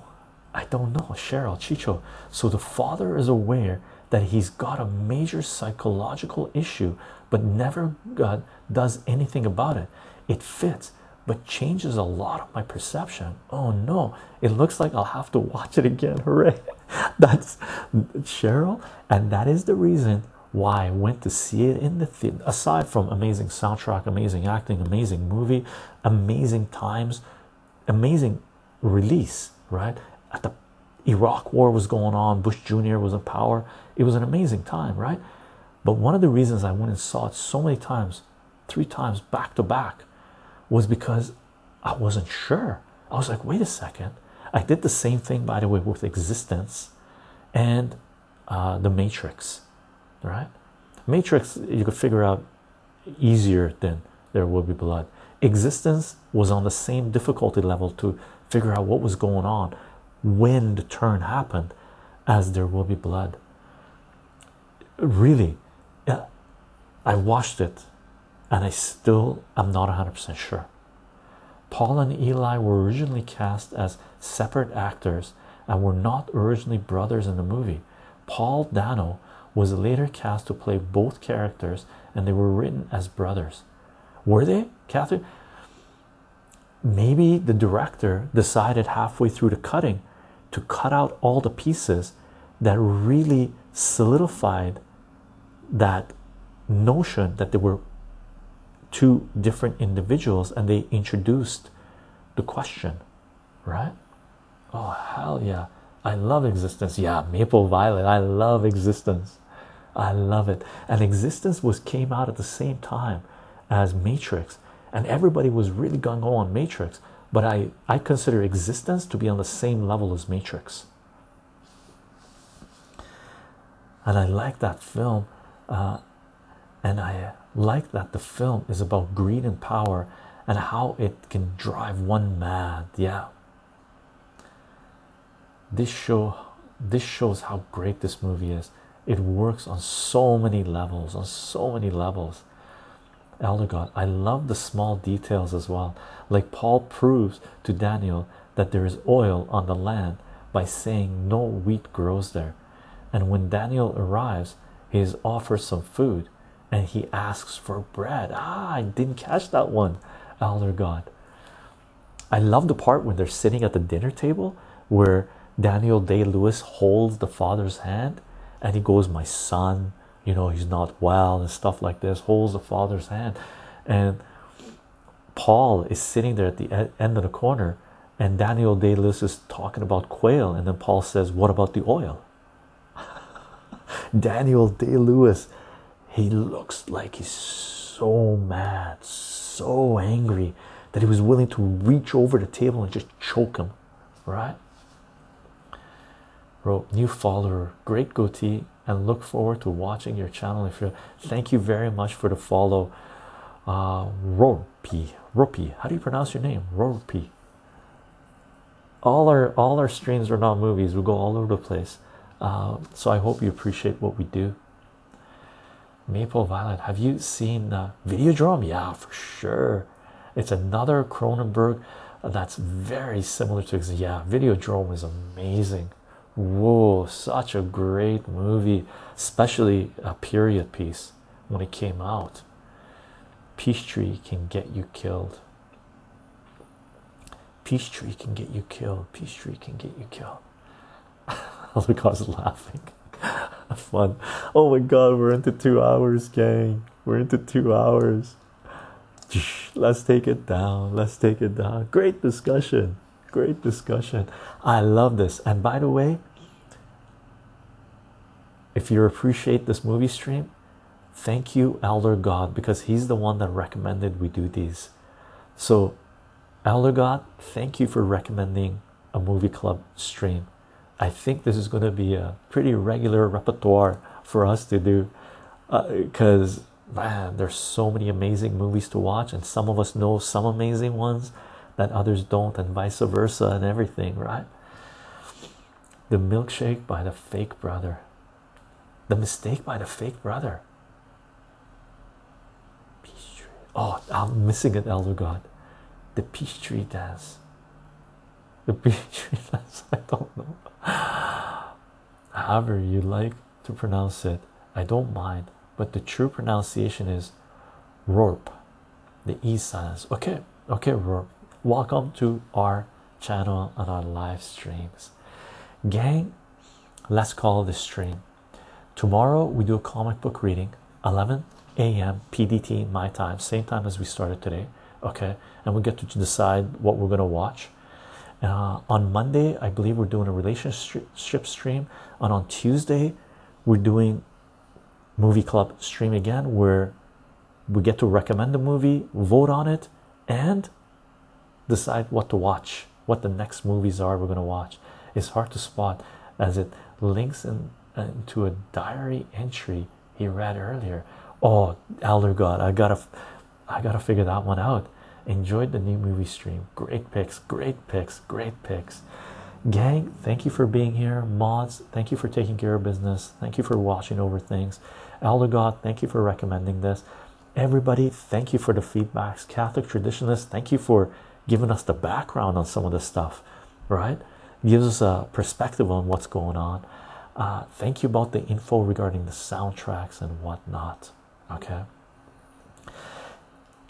I don't know, Cheryl Chycho. So the father is aware that he's got a major psychological issue, but never uh, does anything about it. It fits, but changes a lot of my perception. Oh no, it looks like I'll have to watch it again. Hooray! That's Cheryl, and that is the reason why I went to see it in the theater. Aside from amazing soundtrack, amazing acting, amazing movie, amazing times, amazing release, right? At the Iraq war was going on, Bush Jr. was in power. It was an amazing time, right? But one of the reasons I went and saw it so many times, three times back to back, was because I wasn't sure. I was like, wait a second. I did the same thing, by the way, with eXistenZ and uh, The Matrix, right? Matrix, you could figure out easier than There Will Be Blood. eXistenZ was on the same difficulty level to figure out what was going on when the turn happened as There Will Be Blood. Really, I watched it and I still am not 100% sure. Paul and Eli were originally cast as separate actors and were not originally brothers in the movie. Paul Dano was later cast to play both characters and they were written as brothers. Were they, Catherine? Maybe the director decided halfway through the cutting to cut out all the pieces that really solidified that notion that they were two different individuals and they introduced the question, right? Oh, hell yeah. I love eXistenZ. Yeah, Maple Violet. I love eXistenZ. I love it. And eXistenZ was came out at the same time as Matrix, and everybody was really gung ho on Matrix. But I, I consider eXistenZ to be on the same level as Matrix. And I like that film. Uh, and I like that the film is about greed and power and how it can drive one mad. Yeah. This show this shows how great this movie is. It works on so many levels, on so many levels. Elder God, I love the small details as well. Like Paul proves to Daniel that there is oil on the land by saying no wheat grows there. And when Daniel arrives, he is offered some food and he asks for bread. Ah, I didn't catch that one, Elder God. I love the part when they're sitting at the dinner table where Daniel Day Lewis holds the father's hand and he goes, My son, you know, he's not well and stuff like this, holds the father's hand. And Paul is sitting there at the end of the corner, and Daniel Day Lewis is talking about quail, and then Paul says, What about the oil? Daniel Day Lewis, he looks like he's so mad, so angry that he was willing to reach over the table and just choke him, right? Wrote new follower, great goatee, and look forward to watching your channel. If you thank you very much for the follow, uh, Rorpi, Ropi. How do you pronounce your name? Rorpi. All our all our streams are not movies. We go all over the place. Uh, so I hope you appreciate what we do. Maple Violet, have you seen uh, Videodrome? Yeah, for sure. It's another Cronenberg that's very similar to yeah. Videodrome is amazing. Whoa, such a great movie, especially a period piece when it came out. Peace tree can get you killed. Peace tree can get you killed. Peace tree can get you killed. Cause laughing. Fun. Oh my god, we're into two hours, gang. We're into two hours. Let's take it down. Let's take it down. Great discussion. Great discussion. I love this. And by the way, if you appreciate this movie stream, thank you, Elder God, because he's the one that recommended we do these. So, Elder God, thank you for recommending a movie club stream. I think this is going to be a pretty regular repertoire for us to do because uh, man, there's so many amazing movies to watch, and some of us know some amazing ones that others don't, and vice versa, and everything, right? The milkshake by the fake brother, the mistake by the fake brother. Oh, I'm missing it, Elder God. The peach tree dance. I don't know. However, you like to pronounce it, I don't mind but the true pronunciation is Rorp. The E sounds okay. Okay, Rorp. Welcome to our channel and our live streams, gang. Let's call this stream. Tomorrow we do a comic book reading, 11 a.m. PDT my time, same time as we started today. Okay, and we get to decide what we're gonna watch. Uh, on Monday, I believe we're doing a relationship stream, and on Tuesday, we're doing movie club stream again where we get to recommend a movie vote on it and decide what to watch what the next movies are we're going to watch. It's hard to spot as it links in, into a diary entry he read earlier. Oh elder god i gotta i gotta figure that one out enjoyed the new movie stream great picks great picks great picks gang thank you for being here mods thank you for taking care of business thank you for watching over things Elder God, thank you for recommending this. Everybody, thank you for the feedbacks. Catholic traditionalists, thank you for giving us the background on some of this stuff, right? Gives us a perspective on what's going on. Uh, thank you about the info regarding the soundtracks and whatnot. Okay.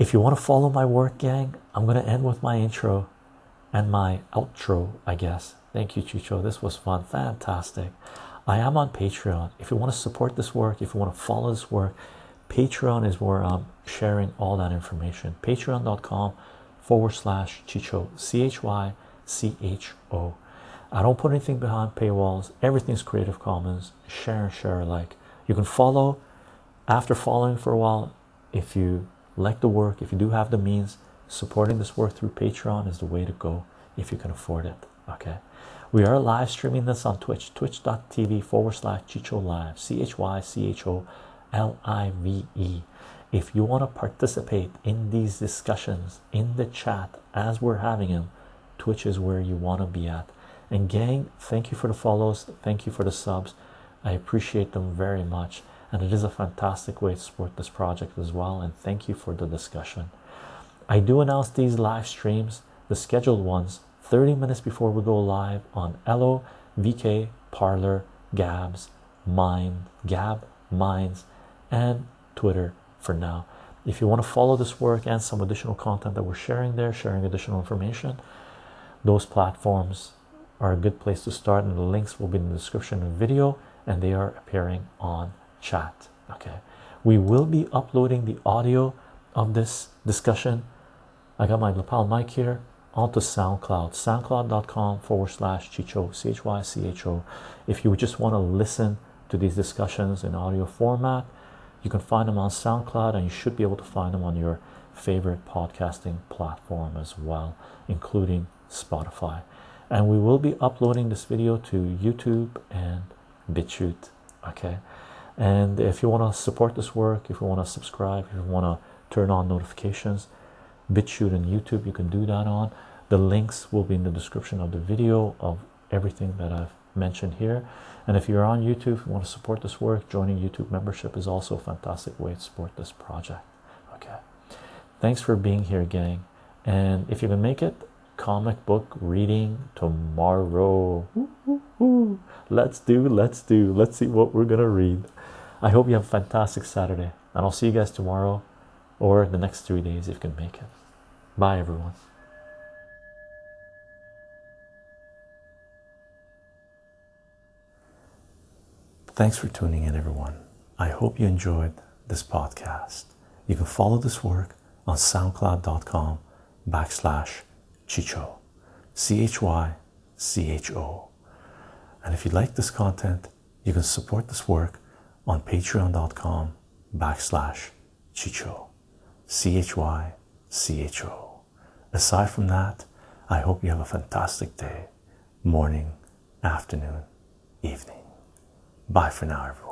If you want to follow my work, gang, I'm going to end with my intro and my outro, I guess. Thank you, Chycho. This was fun. Fantastic. I am on Patreon. If you want to support this work, if you want to follow this work, Patreon is where I'm sharing all that information. Patreon.com forward slash Chycho, C H Y C H O. I don't put anything behind paywalls, everything's Creative Commons, share and share alike. You can follow after following for a while. If you like the work, if you do have the means, supporting this work through Patreon is the way to go if you can afford it. Okay. We are live streaming this on Twitch, twitch.tv forward slash Chycho Live, C H Y C H O L I V E. If you want to participate in these discussions in the chat as we're having them, Twitch is where you want to be at. And, gang, thank you for the follows, thank you for the subs. I appreciate them very much, and it is a fantastic way to support this project as well. And thank you for the discussion. I do announce these live streams, the scheduled ones, 30 minutes before we go live on Ello, VK, Parler, Gabs, Mind, Gab, Minds, and Twitter for now. If you want to follow this work and some additional content that we're sharing there, sharing additional information, those platforms are a good place to start, and the links will be in the description of the video and they are appearing on chat. Okay, we will be uploading the audio of this discussion. I got my lapel mic here onto SoundCloud, soundcloud.com forward slash Chycho, C H Y C H O. If you just want to listen to these discussions in audio format, you can find them on SoundCloud and you should be able to find them on your favorite podcasting platform as well, including Spotify. And we will be uploading this video to YouTube and BitChute. Okay, and if you want to support this work, if you want to subscribe, if you want to turn on notifications, BitChute and YouTube, you can do that on. The links will be in the description of the video of everything that I've mentioned here. And if you're on YouTube, you want to support this work, joining YouTube membership is also a fantastic way to support this project. Okay, thanks for being here, gang. And if you can make it, comic book reading tomorrow. Let's do, let's do, let's see what we're gonna read. I hope you have a fantastic Saturday, and I'll see you guys tomorrow or the next three days if you can make it. Bye, everyone. Thanks for tuning in, everyone. I hope you enjoyed this podcast. You can follow this work on soundcloud.com backslash chycho, C H Y C H O. And if you like this content, you can support this work on patreon.com backslash chycho, C H Y C H O. Aside from that, I hope you have a fantastic day, morning, afternoon, evening. Bye for now, everyone.